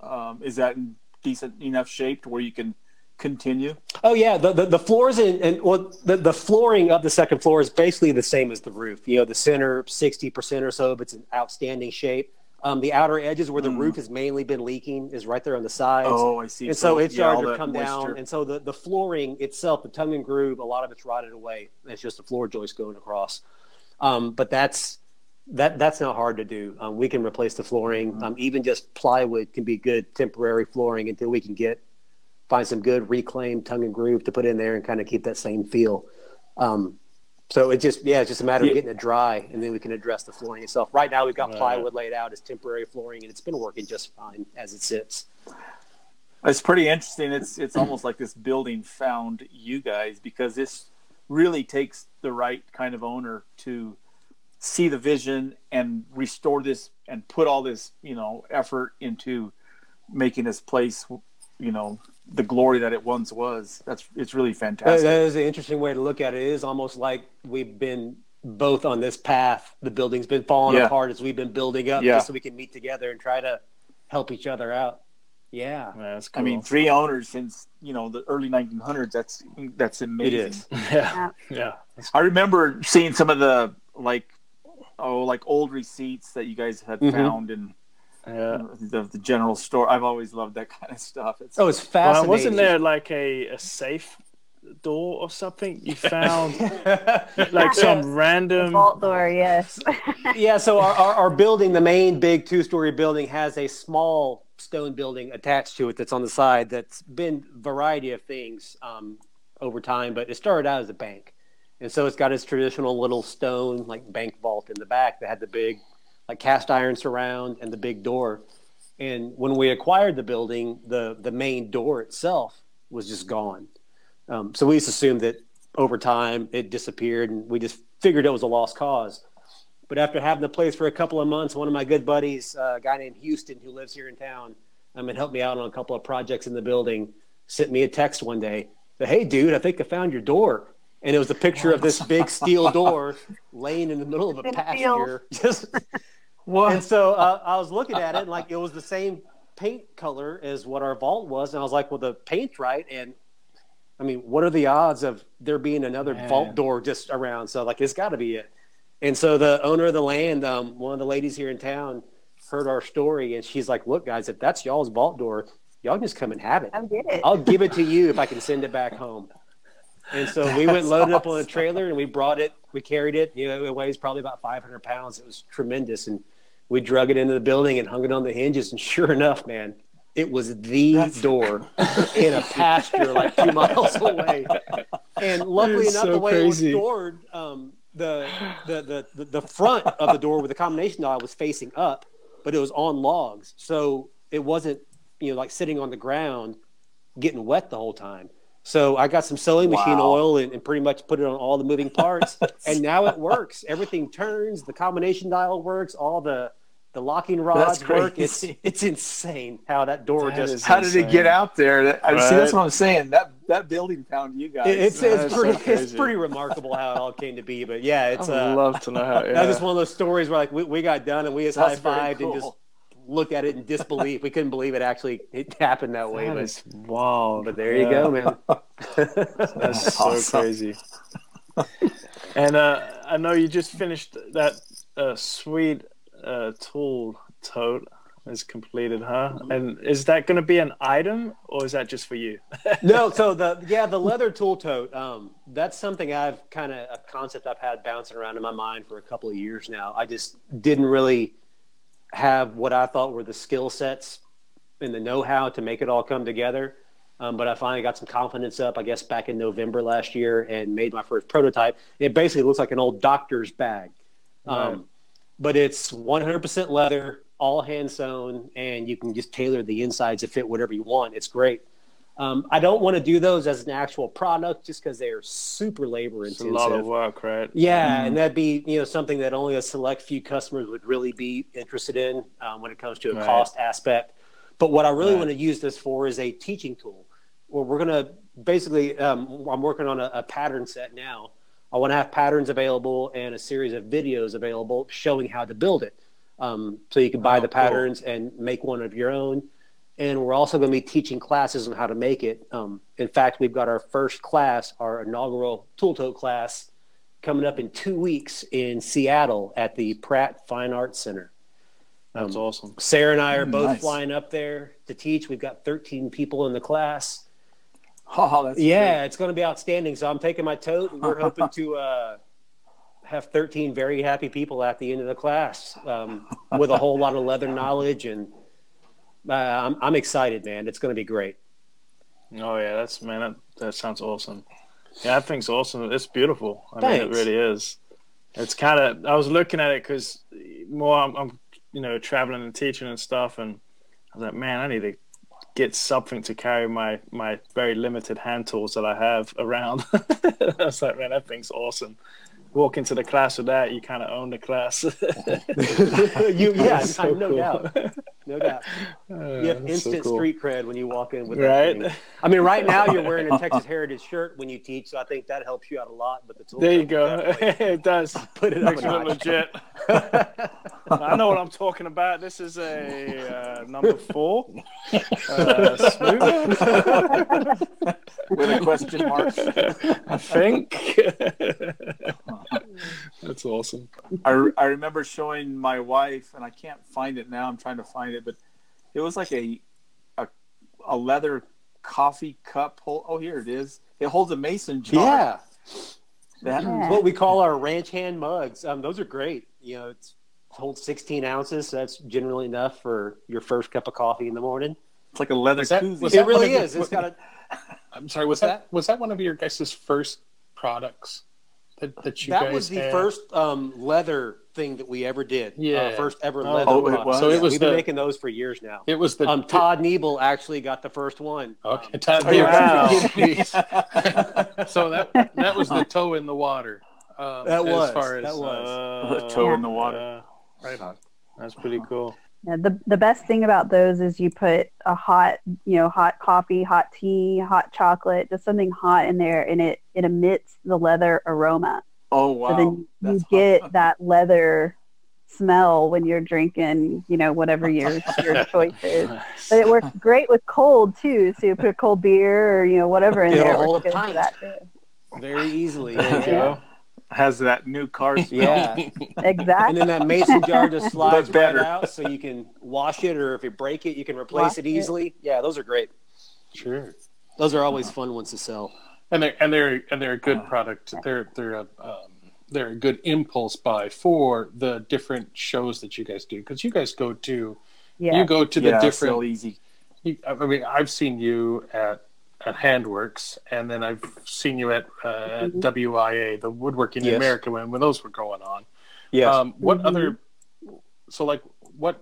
Um, is that in decent enough shape to where you can continue? Oh yeah, the the, the floors and, and well, the, the flooring of the second floor is basically the same as the roof. You know, the center sixty percent or so, but it's in outstanding shape. Um, the outer edges where the mm. roof has mainly been leaking is right there on the sides. Oh, I see. And so, so it's yeah, started to come moisture. down. And so the, the flooring itself, the tongue and groove, a lot of it's rotted away. It's just a floor joist going across. Um, but that's that that's not hard to do. Um, we can replace the flooring. Mm-hmm. Um, even just plywood can be good temporary flooring until we can get find some good reclaimed tongue and groove to put in there and kind of keep that same feel. Um, so it just yeah, it's just a matter of getting it dry, and then we can address the flooring itself. Right now, we've got plywood laid out as temporary flooring, and it's been working just fine as it sits. It's pretty interesting. It's it's almost like this building found you guys because this really takes the right kind of owner to see the vision and restore this and put all this you know effort into making this place you know the glory that it once was. That's it's really fantastic. That is an interesting way to look at it. It is almost like we've been both on this path. The building's been falling yeah. apart as we've been building up, yeah. just so we can meet together and try to help each other out. Yeah, that's cool. I mean, three owners since you know the early 1900s. That's that's amazing. It is. Yeah, yeah. I remember seeing some of the like, oh, like old receipts that you guys had mm-hmm. found and yeah. the, the general store. I've always loved that kind of stuff. It's, oh, it's fascinating. Well, wasn't there like a, a safe door or something you found? like some random vault door, yes. yeah, so our, our, our building, the main big two story building, has a small stone building attached to it that's on the side that's been variety of things um, over time, but it started out as a bank. And so it's got its traditional little stone like bank vault in the back that had the big like cast iron surround and the big door. And when we acquired the building, the the main door itself was just gone. Um, so we just assumed that over time it disappeared, and we just figured it was a lost cause. But after having the place for a couple of months, one of my good buddies, uh, a guy named Houston, who lives here in town, um, and helped me out on a couple of projects in the building, sent me a text one day. That, hey, dude, I think I found your door. And it was a picture of this big steel door laying in the middle of a pasture. Just what? And so uh, I was looking at it, and like it was the same paint color as what our vault was, and I was like, "Well, the paint's right." And I mean, what are the odds of there being another Man. vault door just around? So like, it's got to be it. And so the owner of the land, um, one of the ladies here in town, heard our story, and she's like, "Look, guys, if that's y'all's vault door, y'all can just come and have it. I'll get it. I'll give it to you if I can send it back home." And so we went loaded awesome. up on a trailer, and we brought it. We carried it. You know, it weighs probably about 500 pounds. It was tremendous, and we drug it into the building and hung it on the hinges. And sure enough, man, it was the That's... door in a pasture like two miles away. And luckily enough, so the way crazy. it was stored, um, the, the, the, the front of the door with the combination dial was facing up, but it was on logs. So it wasn't, you know, like sitting on the ground getting wet the whole time. So I got some sewing wow. machine oil and, and, pretty much put it on all the moving parts. and now it works. Everything turns, the combination dial works, all the the locking rods work. It's it's insane how that door that just. How did it get out there? I right. see. That's what I'm saying. That that building found you guys. It, it's it's pretty so it's pretty remarkable how it all came to be. But yeah, it's. I'd uh, love to know how. Yeah. That's just one of those stories where like we, we got done and we just high fived cool. and just looked at it in disbelief. we couldn't believe it actually it happened that way. That but wow. But there yeah. you go, man. That's so awesome. crazy. and uh, I know you just finished that uh, sweet uh, tool tote is completed, huh? And is that going to be an item, or is that just for you? no, so the yeah, the leather tool tote. Um, that's something I've kind of a concept I've had bouncing around in my mind for a couple of years now. I just didn't really have what I thought were the skill sets and the know-how to make it all come together. Um, but I finally got some confidence up, I guess, back in November last year, and made my first prototype. It basically looks like an old doctor's bag. Um, right but it's 100% leather, all hand sewn, and you can just tailor the insides to fit whatever you want. It's great. Um, I don't want to do those as an actual product just because they are super labor intensive. It's a lot of work, right? Yeah, mm and that'd be you know something that only a select few customers would really be interested in um, when it comes to a right. cost aspect. But what I really right. want to use this for is a teaching tool. Where we're going to basically, um, I'm working on a, a pattern set now I want to have patterns available and a series of videos available showing how to build it. Um, so you can buy oh, the patterns cool. and make one of your own. And we're also going to be teaching classes on how to make it. Um, in fact, we've got our first class, our inaugural tool tote class, coming up in two weeks in Seattle at the Pratt Fine Arts Center. That's um, awesome. Sarah and I are both nice. flying up there to teach. We've got 13 people in the class. Oh, yeah, great. it's going to be outstanding. So I'm taking my tote, and we're hoping to uh, have 13 very happy people at the end of the class um, with a whole lot of leather knowledge, and uh, I'm, I'm excited, man. It's going to be great. Oh yeah, that's man, that, that sounds awesome. Yeah, I think it's awesome. It's beautiful. I Thanks. mean, it really is. It's kind of. I was looking at it because more I'm, I'm, you know, traveling and teaching and stuff, and I was like, man, I need to get something to carry my my very limited hand tools that I have around. I was like, man, that thing's awesome. Walk into the class with that, you kind of own the class. you, yeah, so no cool. doubt, no doubt. Uh, you have instant so cool. street cred when you walk in with right. That I mean, right now you're wearing a Texas Heritage shirt when you teach, so I think that helps you out a lot. But the tool there you go. it does. Put it Makes up legit. I know what I'm talking about. This is a uh, number four. Uh, With a question mark. I think. That's awesome. I, I remember showing my wife, and I can't find it now. I'm trying to find it, but it was like a a, a leather coffee cup. Hold, oh, here it is. It holds a mason jar. Yeah. That's yeah. what we call our ranch hand mugs. Um, those are great. You know, it's holds 16 ounces. So that's generally enough for your first cup of coffee in the morning. It's like a leather that, koozie. It really is. It's got a. I'm sorry. Was that was that one of your guys' first products that, that you that guys was the had? first um, leather thing that we ever did. Uh, Yeah. uh, first ever Oh, leather. oh, it was? So it was We've the- been making those for years now. It was the Um, Todd Niebel actually got the first one. Okay, Um, Todd. Wow. so that that was the toe in the water. Um, That was, as far as that was. Uh, The toe in the water. uh, right on. that's pretty cool. Yeah, the the best thing about those is you put a hot, you know, hot coffee, hot tea, hot chocolate, just something hot in there, and it it emits the leather aroma. Oh wow! So then you That's get awesome. that leather smell when you're drinking, you know, whatever your your choice is. But it works great with cold too. So you put a cold beer or you know whatever in It'll there. it hold a pint. that too. Very easily. There you yeah. go. Has that new car smell. Yeah. Exactly. And then that mason jar just slides But better. right out so you can wash it or if you break it, you can replace Wash it it. easily. Yeah, those are great. Sure. Those are always fun ones to sell. And they're and they're and they're a good product. They're they're a um, they're a good impulse buy for the different shows that you guys do because you guys go to yeah. you go to the yeah, different. so easy. you- I mean, I've seen you at at Handworks, and then I've seen you at uh, Mhm. WIA, the Woodworking in Yes. America, when when those were going on. Yes. Um, what Mhm. other? So, like, what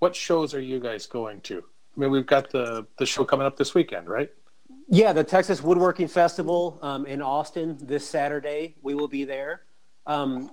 what shows are you guys going to? I mean, we've got the the show coming up this weekend, right? Yeah, the Texas Woodworking Festival um, in Austin this Saturday. We will be there. Um,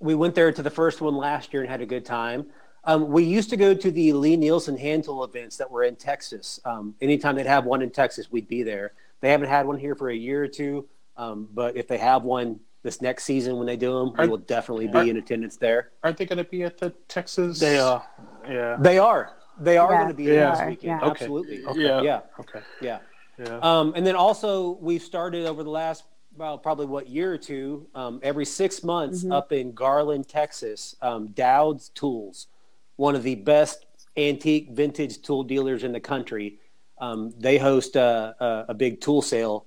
we went there to the first one last year and had a good time. Um, we used to go to the Lie-Nielsen hand tool events that were in Texas. Um, anytime they'd have one in Texas, we'd be there. They haven't had one here for a year or two, um, but if they have one this next season when they do them, we will definitely are- be in attendance there. Aren't they going to be at the Texas? They are. Yeah. They are. They are Yeah, going to be they there this weekend. yeah. Okay. Absolutely. Okay. Yeah. Yeah. Okay. Yeah. Yeah. Um, and then also we've started over the last well probably what year or two um, every six months Mhm. up in Garland, Texas. Um, Dowd's Tools, one of the best antique vintage tool dealers in the country. Um, they host a, a, a big tool sale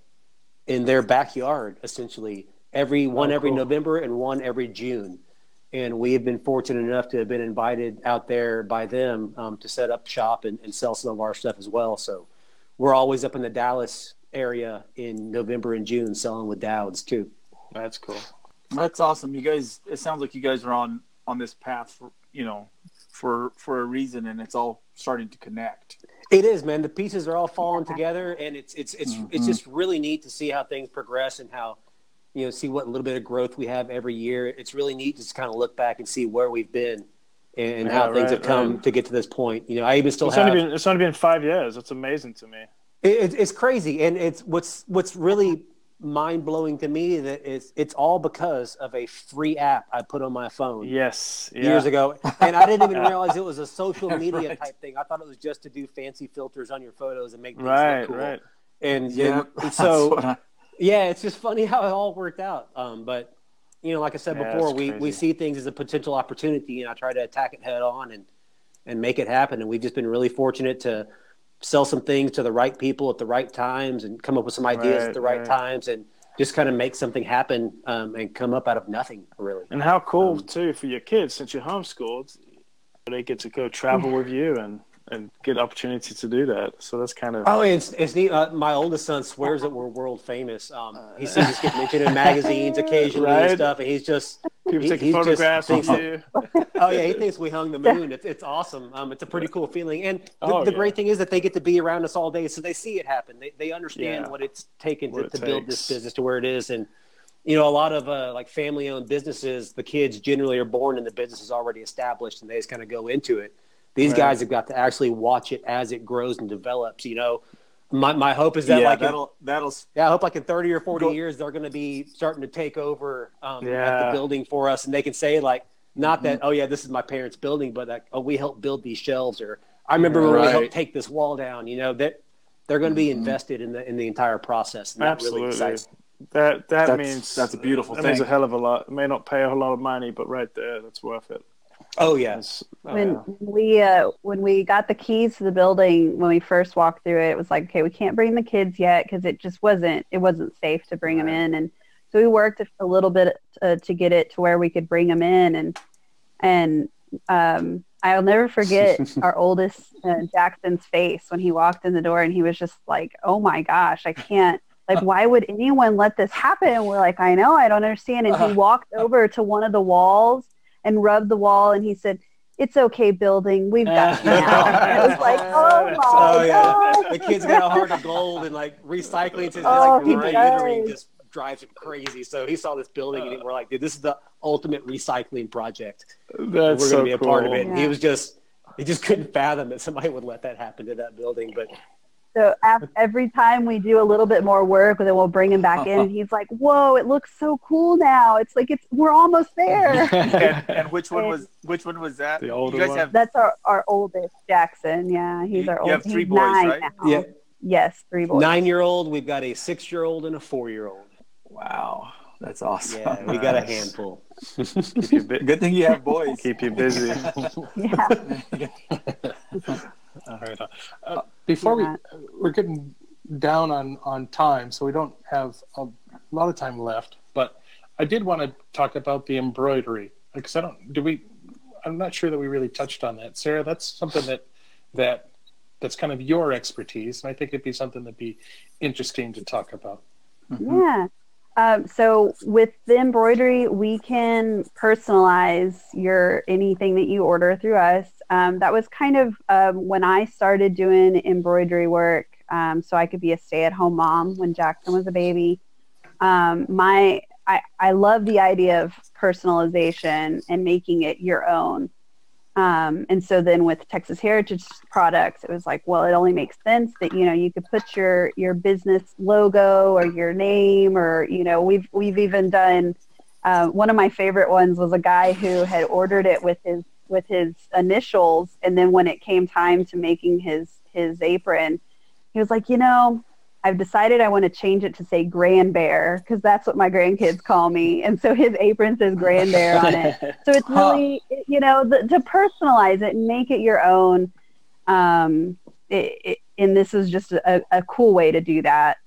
in their backyard, essentially every one every cool. November and one every June. And we have been fortunate enough to have been invited out there by them um, to set up shop and, and sell some of our stuff as well. So we're always up in the Dallas area in November and June selling with Dowds too. That's cool. That's awesome. You guys, it sounds like you guys are on on this path for you know for for a reason, and it's all starting to connect. It is, man. The pieces are all falling together, and it's it's it's it's Mhm. just really neat to see how things progress and how you know see what little bit of growth we have every year. It's really neat to just kind of look back and see where we've been and Yeah, how things right, have come right. to get to this point. You know, I even still It's have. only been it's only been five years. It's amazing to me. It, it's- it's crazy, and it's what's what's really mind blowing to me that it's it's all because of a free app I put on my phone Yes. Yeah. years ago, and I didn't even Yeah. realize it was a social media Right. type thing. I thought it was just to do fancy filters on your photos and make things Right. look cool. Right. And Yeah, and so I- yeah, it's just funny how it all worked out. Um, but you know, like I said Yeah, before, it's we, we see things as a potential opportunity, and I try to attack it head on and and make it happen. And we've just been really fortunate to sell some things to the right people at the right times, and come up with some ideas Right, at the right, right. times, and just kind of make something happen um, and come up out of nothing, really. And how cool Um, too for your kids since you're homeschooled, they get to go travel with you and and get opportunity to do that. So that's kind of Oh, it's it's neat. Uh, my oldest son swears that we're world famous. Um, he sees us get mentioned in magazines occasionally and stuff, and he's just people he- taking he's photographs thinks- you. oh yeah, he thinks we hung the moon. It's, it's awesome. Um, it's a pretty cool feeling, and the, Oh, the yeah. great thing is that they get to be around us all day, so they see it happen. They they understand Yeah. what it's taken What to, it to build this business to where it is, and you know, a lot of uh, like family owned businesses, the kids generally are born and the business is already established, and they just kind of go into it. These Right. guys have got to actually watch it as it grows and develops. You know, my my hope is that yeah, like that'll that'll yeah, I hope like in 30 or 40 Go- years, they're going to be starting to take over um, at Yeah. the building for us. And they can say, like, not that, Mm-hmm. oh, yeah, this is my parents' building, but like, oh, we helped build these shelves. Or I remember when we helped take this wall down, you know, that they're going to be Mhm. invested in the in the entire process. And that really Absolutely. excites me. That that That's- means that's a beautiful that means a hell of a lot. It may not pay a whole lot of money, but right there, that's worth it. Oh, yes. Oh, when yeah. we uh, when we got the keys to the building when we first walked through it, it was like okay, we can't bring the kids yet because it just wasn't it wasn't safe to bring them in, and so we worked a, a little bit uh, to get it to where we could bring them in, and and um, I'll never forget our oldest uh, Jackson's face when he walked in the door and he was just like, oh my gosh, I can't. Like, why would anyone let this happen? And we're like, I know, I don't understand. And he walked over to one of the walls and rubbed the wall, and he said, "It's okay, building. We've got you now." And it was like, oh, "Oh my oh, yeah. The kid's got a heart of gold, and like recycling to oh, like littering just drives him crazy. So he saw this building, and we're like, "Dude, this is the ultimate recycling project. That's we're so going to be a cool. part of it." Yeah. And he was just he just couldn't fathom that somebody would let that happen to that building, but so after, every time we do a little bit more work, then we'll bring him back in. Uh-huh. He's like, "Whoa, it looks so cool now! It's like it's we're almost there." and, and, which one and, was which one was that? The older you guys one? Have... That's our, our oldest, Jackson. Yeah, he's our oldest. You have three he's boys, right? Now. Yeah. Yes, three boys. Nine year old. We've got a six year old and a four year old. Wow, that's awesome. Yeah, we got a handful. Good thing you have boys. Keep you busy. yeah. All right. Uh, before yeah. we we're getting down on on time, so we don't have a lot of time left. But I did want to talk about the embroidery because I don't. Do we? I'm not sure that we really touched on that, Sarah. That's something that that that's kind of your expertise, and I think it'd be something that'd be interesting to talk about. Mm-hmm. Yeah. Um, so with the embroidery, we can personalize your anything that you order through us. Um, that was kind of um, when I started doing embroidery work um, so I could be a stay-at-home mom when Jackson was a baby. Um, my I, I love the idea of personalization and making it your own. Um, and so then with Texas Heritage products, it was like, well, it only makes sense that you know you could put your your business logo or your name, or you know, we've we've even done. Uh, one of my favorite ones was a guy who had ordered it with his with his initials, and then when it came time to making his his apron, he was like, you know, I've decided I want to change it to say Grand Bear because that's what my grandkids call me. And so his apron says Grand Bear on it. So it's really, huh. you know, the, to personalize it and make it your own. Um, it, it, and this is just a, a, cool way to do that.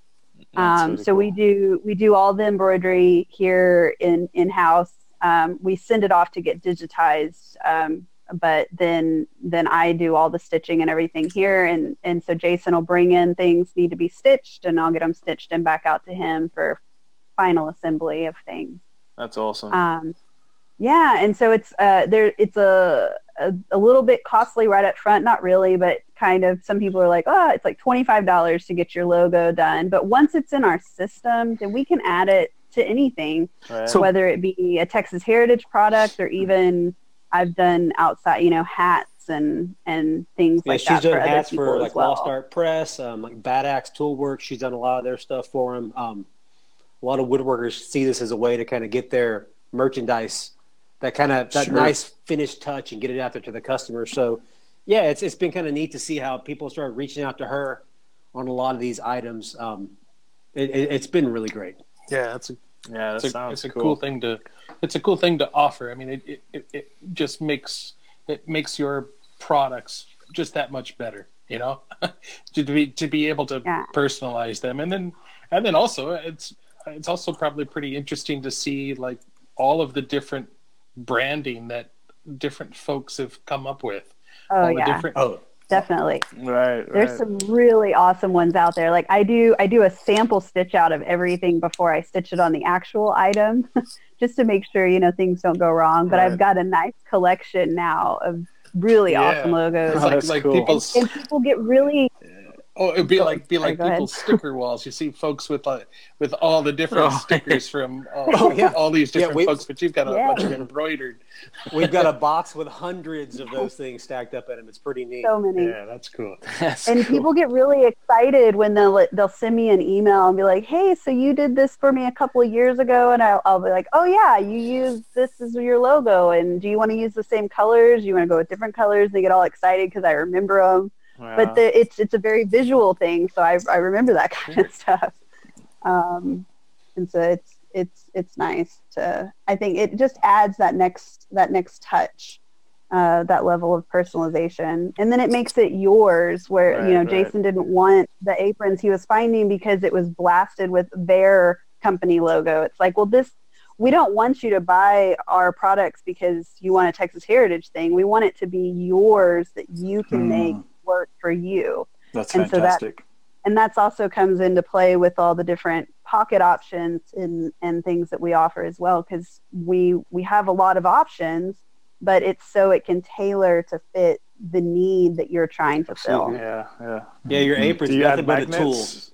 Um, really so cool. we do we do all the embroidery here in in house. Um, we send it off to get digitized um, but then then I do all the stitching and everything here and and so Jason will bring in things need to be stitched and I'll get them stitched and back out to him for final assembly of things. That's awesome. Um, yeah, and so it's uh, there. It's a, a, a little bit costly right up front, not really, but kind of. Some people are like, oh, it's like twenty five dollars to get your logo done. But once it's in our system, then we can add it to anything, right. so, whether it be a Texas Heritage product or even I've done outside, you know, hats and and things yeah, like she's that. She's done for hats for like well. Lost Art Press, um, like Bad Axe Toolwork. She's done a lot of their stuff for them. Um, a lot of woodworkers see this as a way to kind of get their merchandise, that kind of that sure. nice finished touch, and get it out there to the customer. So, yeah, it's it's been kind of neat to see how people start reaching out to her on a lot of these items. Um, it, it, it's been really great. Yeah, that's a yeah, that it's a, it's a cool. cool. thing to it's a cool thing to offer. I mean, it, it, it just makes it makes your products just that much better. You know, to be to be able to yeah. personalize them, and then and then also it's it's also probably pretty interesting to see like all of the different branding that different folks have come up with. Oh yeah. Different, oh definitely right, there's some really awesome ones out there like i do i do a sample stitch out of everything before i stitch it on the actual item just to make sure you know things don't go wrong but right. i've got a nice collection now of really yeah. awesome logos oh, like, like cool. people and, and, people get really Oh, it'd be like be like people's sticker walls. You see folks with like with all the different oh, stickers from all, oh, yeah. all these different yeah, folks, but you've got a yeah. bunch of embroidered. We've got a box with hundreds of those things stacked up in them. It's pretty neat. So many. Yeah, that's cool. That's and cool. people get really excited when they'll they'll send me an email and be like, "Hey, so you did this for me a couple of years ago," and I'll, I'll be like, "Oh yeah, you use this as your logo, and do you want to use the same colors? Do you want to go with different colors?" And They get all excited because I remember them but the, it's it's a very visual thing, so I I remember that kind of stuff. Um, and so it's it's it's nice to. I think it just adds that next that next touch, uh, that level of personalization, and then it makes it yours. Where right, you know right. Jason didn't want the aprons he was finding because it was blasted with their company logo. It's like, well, this we don't want you to buy our products because you want a Texas Heritage thing. We want it to be yours that you can hmm. make work for you. That's and fantastic. So that, and that's also comes into play with all the different pocket options and, and things that we offer as well because we we have a lot of options but it's so it can tailor to fit the need that you're trying to fill. Yeah, yeah. Yeah, your apron's Do you nothing add but a tool. magnets?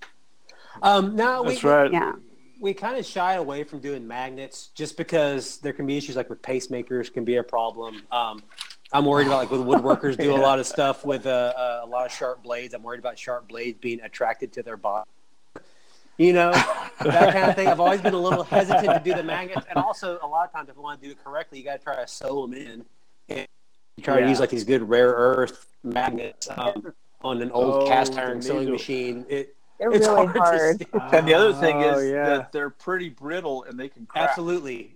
Um, no, we, That's right. Yeah. we kind of shy away from doing magnets just because there can be issues like with pacemakers can be a problem. Um, I'm worried about like with woodworkers do a lot of stuff with uh, a lot of sharp blades. I'm worried about sharp blades being attracted to their body. You know, that kind of thing. I've always been a little hesitant to do the magnets, and also a lot of times if you want to do it correctly, you got to try to sew them in. And you try to use like these good rare earth magnets um, on an old Oh, cast iron sewing machine. It, They're it's really hard. to hard. see. And the other thing Oh, is yeah. that they're pretty brittle and they can crack. Absolutely.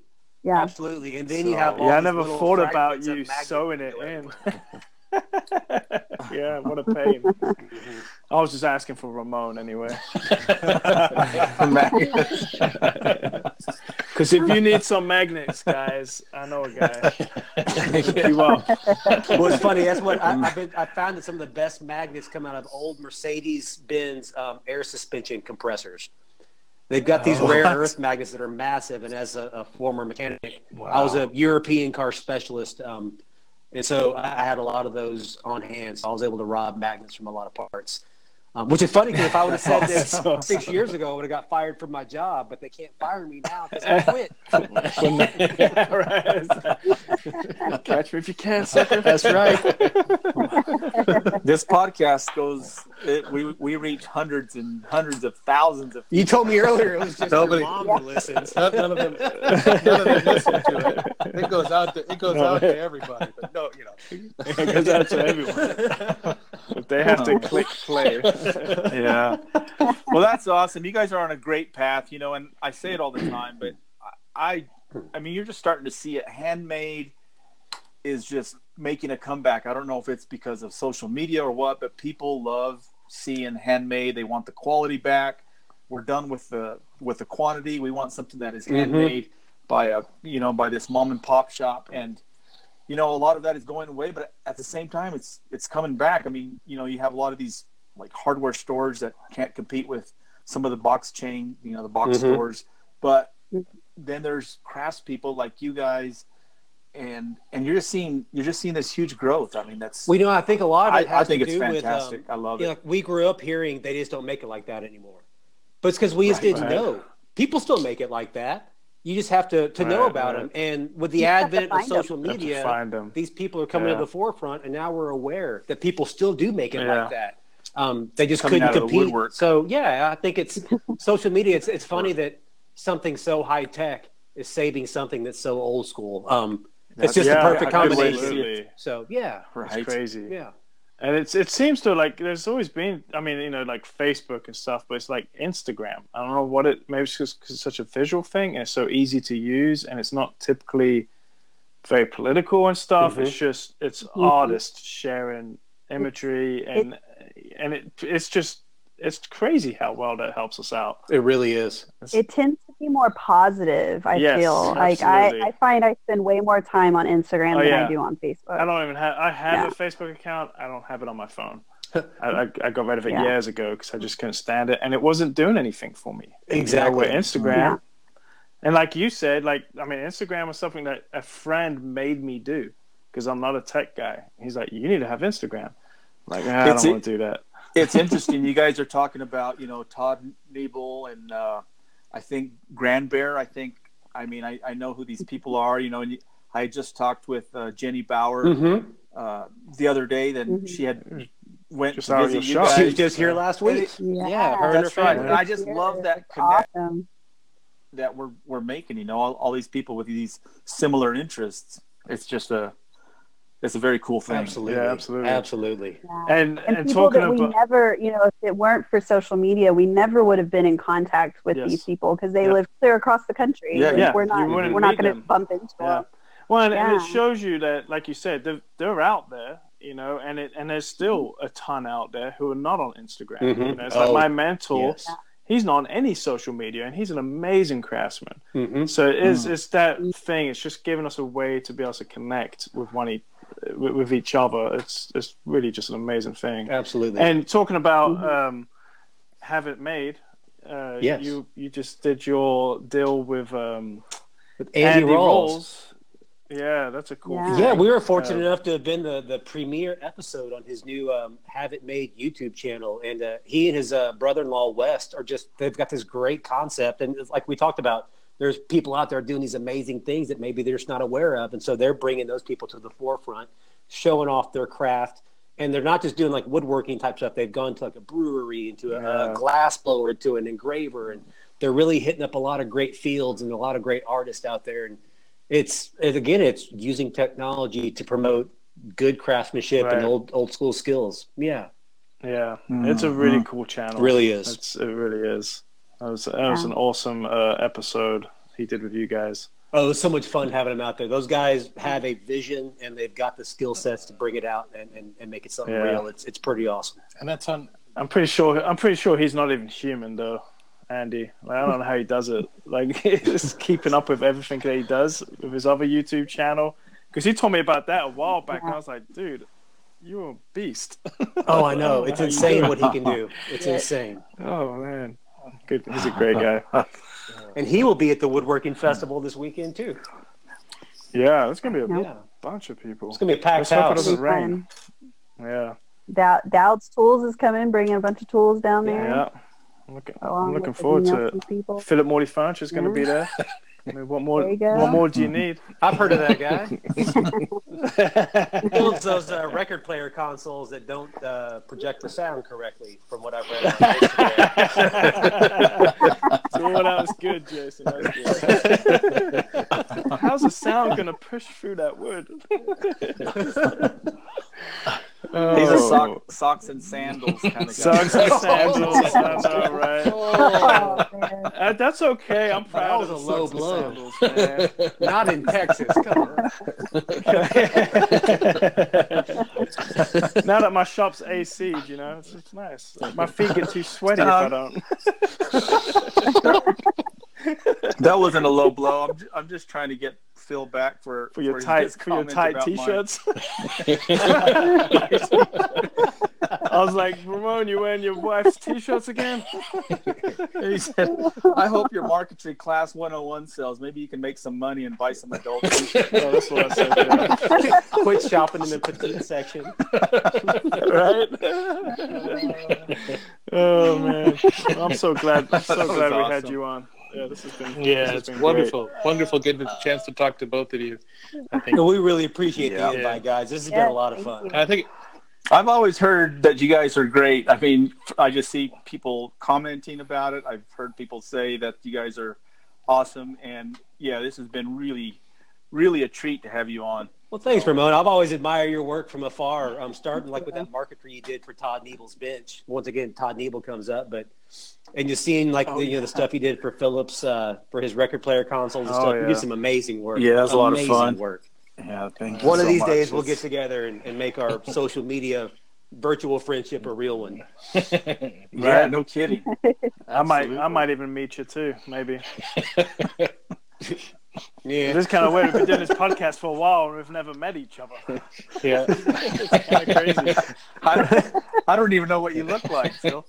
Yeah. Absolutely. And then you have all Yeah, I never thought about you sewing it in. yeah, what a pain. I was just asking for Ramon anyway. Because if you need some magnets, guys, I know a guy. Hook you up. well, it's funny. That's what I, I've been. I found that some of the best magnets come out of old Mercedes-Benz um, air suspension compressors. They've got these rare What? earth magnets that are massive. And as a, a former mechanic, I was a European car specialist, um, and so I had a lot of those on hand. So I was able to rob magnets from a lot of parts. Um, which is funny because if I would have said this Awesome. six years ago, I would have got fired from my job. But they can't fire me now because I quit. yeah, right. Catch me if you can, sucker. That's right. this podcast goes. It, we we reach hundreds and hundreds of thousands of. people. You told me earlier it was just Nobody- your mom listens. None none of them, none of them listen to it. It goes out to it goes out to everybody, but no, you know. It goes out to everyone. But they have to click play. yeah. Well, that's awesome. You guys are on a great path, you know, and I say it all the time, but I, I mean, you're just starting to see it. Handmade is just making a comeback. I don't know if it's because of social media or what, but people love seeing handmade. They want the quality back. We're done with the with the quantity. We want something that is mm-hmm. handmade by a you know by this mom and pop shop and you know a lot of that is going away but at the same time it's it's coming back i mean you know you have a lot of these like hardware stores that can't compete with some of the box chain you know the box Mhm. stores but then there's craftspeople like you guys and and you're just seeing you're just seeing this huge growth i mean that's we know, I think a lot of it has I think to it's do fantastic with, i um, love you it know, like we grew up hearing they just don't make it like that anymore. But it's because we just Right, didn't right. know. People still make it like that. You just have to, to know Right, about right. them. And with the You advent of social Have to media, find them. these people are coming Yeah. to the forefront, and now we're aware that people still do make it Yeah. like that. Um, they just Coming couldn't out of the compete. So yeah, I think it's social media. It's it's funny that something so high tech is saving something that's so old school. Um, it's just yeah, the perfect a good way to combination. Absolutely. So yeah, right It's crazy. yeah. And it's it seems to like there's always been I mean you know like Facebook and stuff, but it's like Instagram. I don't know what it maybe it's just 'cause it's such a visual thing and it's so easy to use and it's not typically very political and stuff. Mhm. It's just it's artists sharing imagery and and it it's just it's crazy how well that helps us out. It really is. It's- It tends to be more positive. I Yes, feel like I, absolutely. I find I spend way more time on Instagram Oh, than yeah. I do on Facebook. I don't even have. I have Yeah. a Facebook account. I don't have it on my phone. I, I, I got rid of it Yeah. years ago because I just couldn't stand it, and it wasn't doing anything for me. Exactly. With Instagram, Yeah. and like you said, like I mean, Instagram was something that a friend made me do because I'm not a tech guy. He's like, "You need to have Instagram." I'm like, "Ah, I don't it- want to do that. it's interesting. You guys are talking about, you know, Todd Nebel and uh, I think Grand Bear. I think, I mean, I, I know who these people are, you know, and I just talked with uh, Jenny Bauer Mm-hmm. uh, the other day. Then Mhm. she had went Just to out of visit your you shop. She was just here last week. Yeah, Yeah, her and her That's right. And I just love that It's connect awesome. that we're we're making. You know, all, all these people with these similar interests. It's just a it's a very cool thing. Absolutely. Yeah, absolutely. Absolutely. Yeah. And and, and, people talking that we about never, you know, if it weren't for social media, we never would have been in contact with Yes. these people because they Yeah. live clear across the country. Yeah, Like, yeah, we're not, we're not going to bump into Yeah. them. Well, and, and it shows you that, like you said, they're, they're out there, you know, and it and there's still a ton out there who are not on Instagram. Mhm. You know, it's Oh, like my mentor, Yes. he's not on any social media, and he's an amazing craftsman. Mm-hmm. So it is, it's that thing. It's just giving us a way to be able to connect with one with, with each other. It's it's really just an amazing thing. Absolutely. And talking about Mhm. um, have it made. Uh, Yes. You you just did your deal with um, With Andy, Rawls. Yeah, that's a cool. Yeah. Yeah, we were fortunate enough to have been the, the premiere episode on his new um, Have It Made YouTube channel. And uh, he and his uh, brother in law, West, are just, they've got this great concept. And it's like we talked about, there's people out there doing these amazing things that maybe they're just not aware of. And so they're bringing those people to the forefront, showing off their craft. And they're not just doing like woodworking type stuff. They've gone to like a brewery, into a, Yeah. a glass blower, to an engraver. And they're really hitting up a lot of great fields and a lot of great artists out there. And it's and again it's using technology to promote good craftsmanship Right. and old old school skills yeah Yeah, it's a really Mhm. cool channel. It really is It's, it really is. That was that was an awesome uh, episode he did with you guys. oh it was so much fun having him out there those guys have a vision and they've got the skill sets to bring it out and, and, and make it something Yeah. real it's it's pretty awesome and that's on. I'm pretty sure. I'm pretty sure he's not even human though, Andy. Like, I don't know how he does it. Like he's keeping up with everything that he does with his other YouTube channel. Because he told me about that a while back, and I was like, dude, you're a beast. oh i know it's insane what he can do it's Yeah. insane Oh man, good. He's a great guy. and he will be at the woodworking festival this weekend too Yeah, there's gonna be a yeah bunch of people. it's gonna be a packed Let's it house doesn't It'll rain. Yeah, Dow- Dowd's Tools is coming, bringing a bunch of tools down there. yeah. I'm looking, I'm looking forward to it. People. Philip Morley Furniture is going to Yeah. be there. I mean, what more? There you go. What more do you need? i've heard of that guy builds those uh, record player consoles that don't uh, project the sound correctly from what i've read on so well, that was good, Jason. That was good. How's the sound going to push through that wood? He's a Oh. sock, socks and sandals kind of guy. Socks and sandals. I know, right? Oh, man. Uh, that's okay. I'm proud was of a the low socks and blow. sandals, man. Not in Texas. Come on. now that my shop's AC, you know, it's, it's nice. My feet get too sweaty if I don't. That wasn't a low blow. I'm, ju- I'm just trying to get Phil back for For your his tight, for your tight t-shirts. I was like, Ramon, you wearing your wife's t-shirts again? He said, "I hope your marketing class 101 sells. Maybe you can make some money and buy some adult t-shirts." Oh, that's what I said. Yeah. Quit shopping in the petite section. right? oh man, I'm so glad. I'm so glad we had you on. Yeah, this has been. Yeah, has it's been wonderful, wonderful getting a chance to talk to both of you. I think. We really appreciate Yeah. the invite, guys. This has Yeah, been a lot of fun. you. I think I've always heard that you guys are great. I mean, I just see people commenting about it. I've heard people say that you guys are awesome, and yeah, this has been really, really a treat to have you on. Well, thanks, Ramon. I've always admired your work from afar. I'm um, starting like with that marquetry you did for Todd Nebel's bench. Once again, Todd Nebel comes up, but and just seeing like the, you know the stuff he did for Phillips uh, for his record player consoles and Oh, stuff. You yeah. did some amazing work. Yeah, it was a lot of fun. Work. Yeah, thank you One of so these much. days, we'll get together and, and make our social media virtual friendship a real one. Yeah, no kidding. I might. I might even meet you too. Maybe. Yeah. This kind of weird. We've been doing this podcast for a while and we've never met each other. yeah. It's kind of crazy. I, I don't even know what you look like, Phil.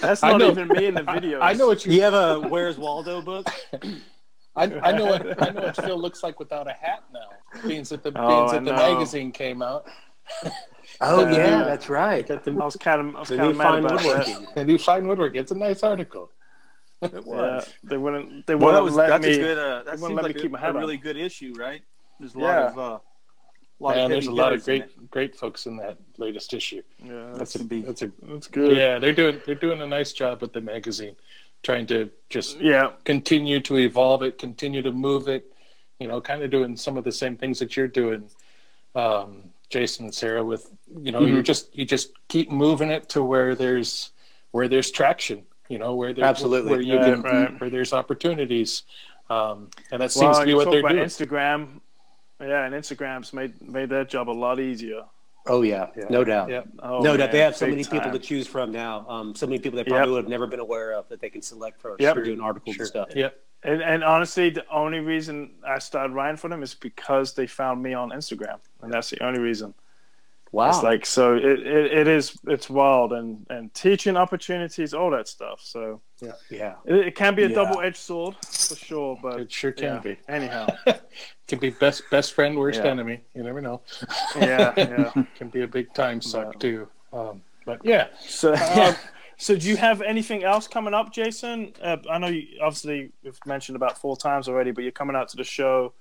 That's I not know. even me in the video. I know what you. You have a Where's Waldo book? I, I know what I know what Phil looks like without a hat now. Being that the Oh, being that the know. magazine came out, Oh Yeah. yeah, that's right. I was kind of. I was The kind new of mad fine about that. woodworking. and you find woodwork. It's a nice article. It Yeah, was. they wouldn't. They Well, that wouldn't was let that's me. a good. Uh, that seems let me like keep my a, head a really good issue, right? There's a lot Yeah. of. Uh, lot and of there's a lot of great great folks in that latest issue. yeah, That's that's, a be- that's a that's good. yeah. They're doing they're doing a nice job with the magazine, trying to just Yeah. continue to evolve it, continue to move it. You know, kind of doing some of the same things that you're doing, um, Jason and Sarah. With you know, Mm-hmm. you just you just keep moving it to where there's where there's traction. You know, where there, Absolutely. where you Right, can right. where there's opportunities, um, and that Well, seems to be what they're about doing. Instagram. Yeah, and Instagram's made made their job a lot easier. Oh yeah, Yeah. no doubt. Yeah. Oh, no doubt. They have so big many people to choose from now. Um, so many people that probably Yep. would have never been aware of that they can select from Yep. for doing articles Sure. and stuff. Yeah. And, and honestly, the only reason I started writing for them is because they found me on Instagram, and that's the only reason. Wow. It's like so it, it, it is it's wild and and teaching opportunities, all that stuff. So yeah, yeah. It, it can be a yeah. double edged sword for sure, but it sure can yeah. be. Anyhow, can be best best friend, worst yeah. enemy. You never know. yeah, yeah. can be a big time suck too. Um, but yeah. So um, so do you have anything else coming up, Jason? Uh, I know you obviously we've mentioned about four times already, but you're coming out to the show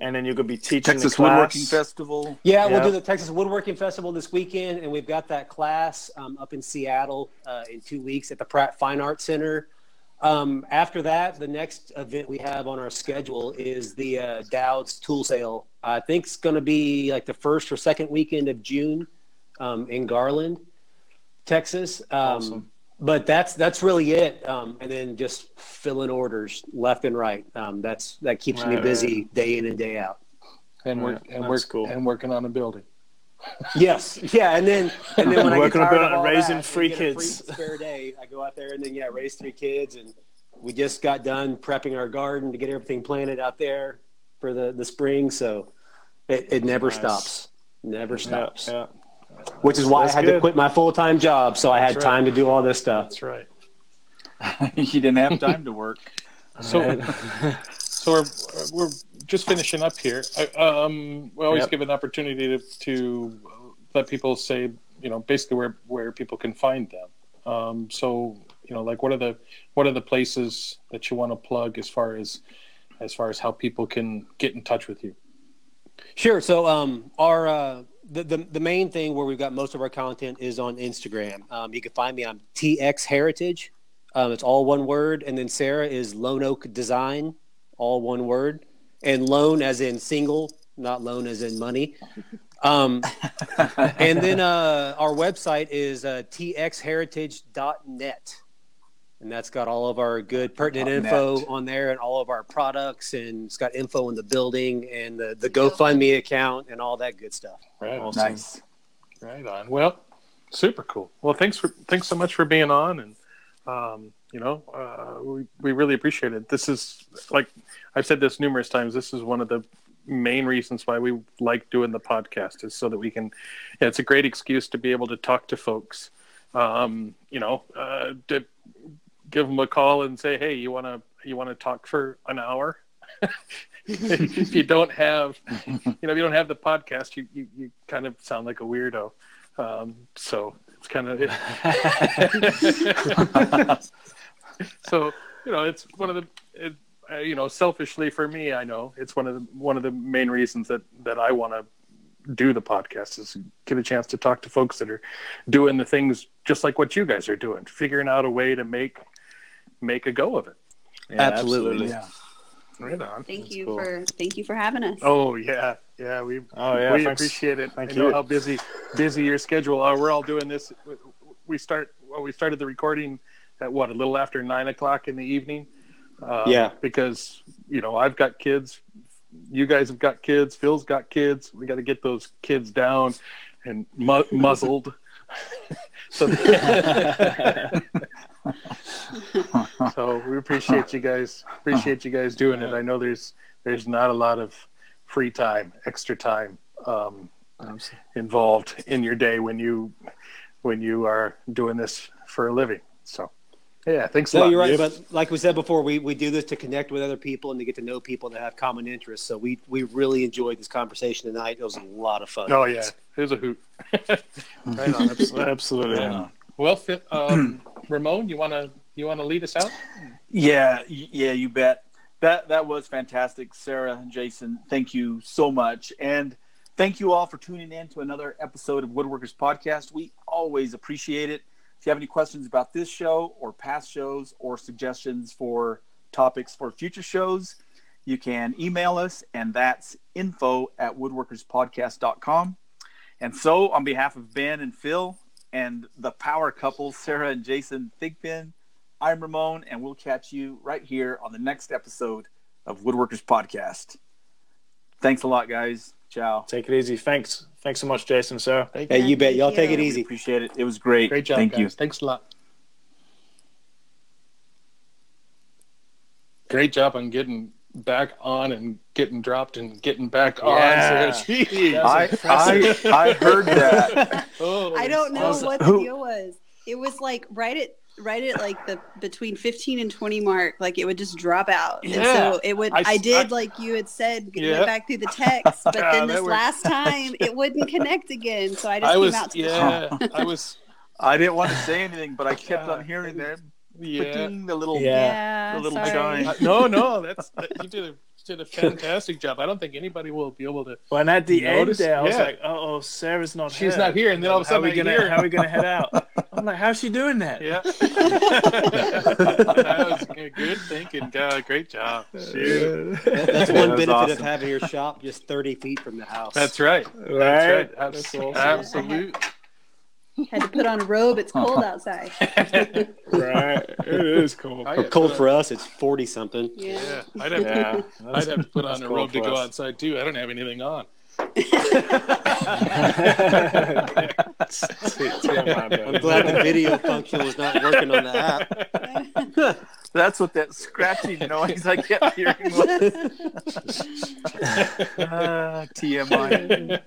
and then you're going to be teaching Texas Woodworking Festival. Yeah, we'll do the Texas Woodworking Festival this weekend, and we've got that class um, up in Seattle uh, in two weeks at the Pratt Fine Arts Center. Um, after that, the next event we have on our schedule is the uh, Dowd's Tool Sale. I think it's going to be like the first or second weekend of June um, in Garland, Texas. Um, awesome but that's that's really it. Um, and then just filling orders left and right. Um, that's that keeps right, me busy right. day in and day out. And work and work cool. and working on a building. yes, yeah, and then and then when I working get tired of raising that, three kids, free spare day, I go out there and then yeah, raise three kids, and we just got done prepping our garden to get everything planted out there for the the spring. So it, it never nice. stops, never stops. Yeah, yeah which is why That's I had good. to quit my full time job, so I had right. time to do all this stuff. That's right. you didn't have time to work. So, so we're we're just finishing up here. I, um, we always yep. give an opportunity to to let people say, you know, basically where where people can find them. Um, so, you know, like what are the what are the places that you want to plug as far as as far as how people can get in touch with you? Sure. So, um, our uh, the, the, the main thing where we've got most of our content is on Instagram. Um, you can find me on TX Heritage. Um, it's all one word. And then Sarah is Lone Oak Design, all one word. And loan as in single, not loan as in money. Um, and then uh, our website is uh, txheritage.net and that's got all of our good pertinent info on there and all of our products and it's got info on the building and the, the gofundme account and all that good stuff. Right awesome. nice. Right on. Well super cool. Well thanks for thanks so much for being on and um, you know uh, we, we really appreciate it. This is like i've said this numerous times this is one of the main reasons why we like doing the podcast is so that we can yeah, it's a great excuse to be able to talk to folks. Um, you know uh, to give them a call and say, "Hey, you want to you want to talk for an hour?" if you don't have, you know, if you don't have the podcast, you you, you kind of sound like a weirdo. Um, so it's kind of so you know it's one of the it, uh, you know selfishly for me I know it's one of the one of the main reasons that that I want to do the podcast is get a chance to talk to folks that are doing the things just like what you guys are doing, figuring out a way to make make a go of it. Yeah, absolutely. absolutely. Yeah. Right on. Thank That's you cool. for thank you for having us. Oh yeah, yeah. We oh yeah, we thanks. appreciate it. Thank I you. know how busy busy your schedule. are. we're all doing this. We start well. We started the recording at what a little after nine o'clock in the evening. Uh, yeah, because you know I've got kids. You guys have got kids. Phil's got kids. We got to get those kids down and mu- muzzled. so, so we appreciate you guys. Appreciate you guys doing it. I know there's there's not a lot of free time, extra time um, involved in your day when you when you are doing this for a living. So. Yeah, thanks no, lot. you're right. But like we said before, we, we do this to connect with other people and to get to know people that have common interests. So we, we really enjoyed this conversation tonight. It was a lot of fun. Oh yeah, it was a hoot. right on, absolutely. absolutely. Yeah. Well, um, Ramon, you want to you want to lead us out? Yeah, yeah, you bet. That that was fantastic, Sarah and Jason. Thank you so much, and thank you all for tuning in to another episode of Woodworkers Podcast. We always appreciate it. If you have any questions about this show or past shows or suggestions for topics for future shows, you can email us, and that's info at woodworkerspodcast.com. And so, on behalf of Ben and Phil and the power couple, Sarah and Jason Thigpen, I'm Ramon, and we'll catch you right here on the next episode of Woodworkers Podcast. Thanks a lot, guys. Ciao. Take it easy. Thanks. Thanks so much, Jason, sir. Thank hey, you, you bet. Y'all take it easy. Appreciate it. It was great. Great job. Thank guys. you. Thanks a lot. Great job on getting back on and getting dropped and getting back yeah. on. So I, I, I heard that. oh, I don't know what the deal was. It was like right at right at like the between 15 and 20 mark like it would just drop out yeah. and so it would i, I did I, like you had said yeah. back through the text but then this last time it wouldn't connect again so i just I came was, out to yeah i was i didn't want to say anything but i kept on hearing them yeah. the little yeah, the little chime. no no that's you did a did a fantastic job. I don't think anybody will be able to. When at the notice. end, there, I was yeah. like, "Oh, Sarah's not. She's here. not here." And then all of a sudden, how are we gonna hear... how are we gonna head out? I'm like, "How's she doing that?" Yeah, that was good thinking. God, great job. Shoot. That's one benefit awesome. of having your shop just 30 feet from the house. That's right. Right. That's right. Absolutely. Absolutely. Had to put on a robe. It's cold outside. right. It is cold. cold for us. It's forty something. Yeah. yeah. I'd have, yeah. I'd have to put on a robe to go us. outside too. I don't have anything on. I'm glad the video function was not working on the app. That's what that scratchy noise I kept hearing was. uh, TMI.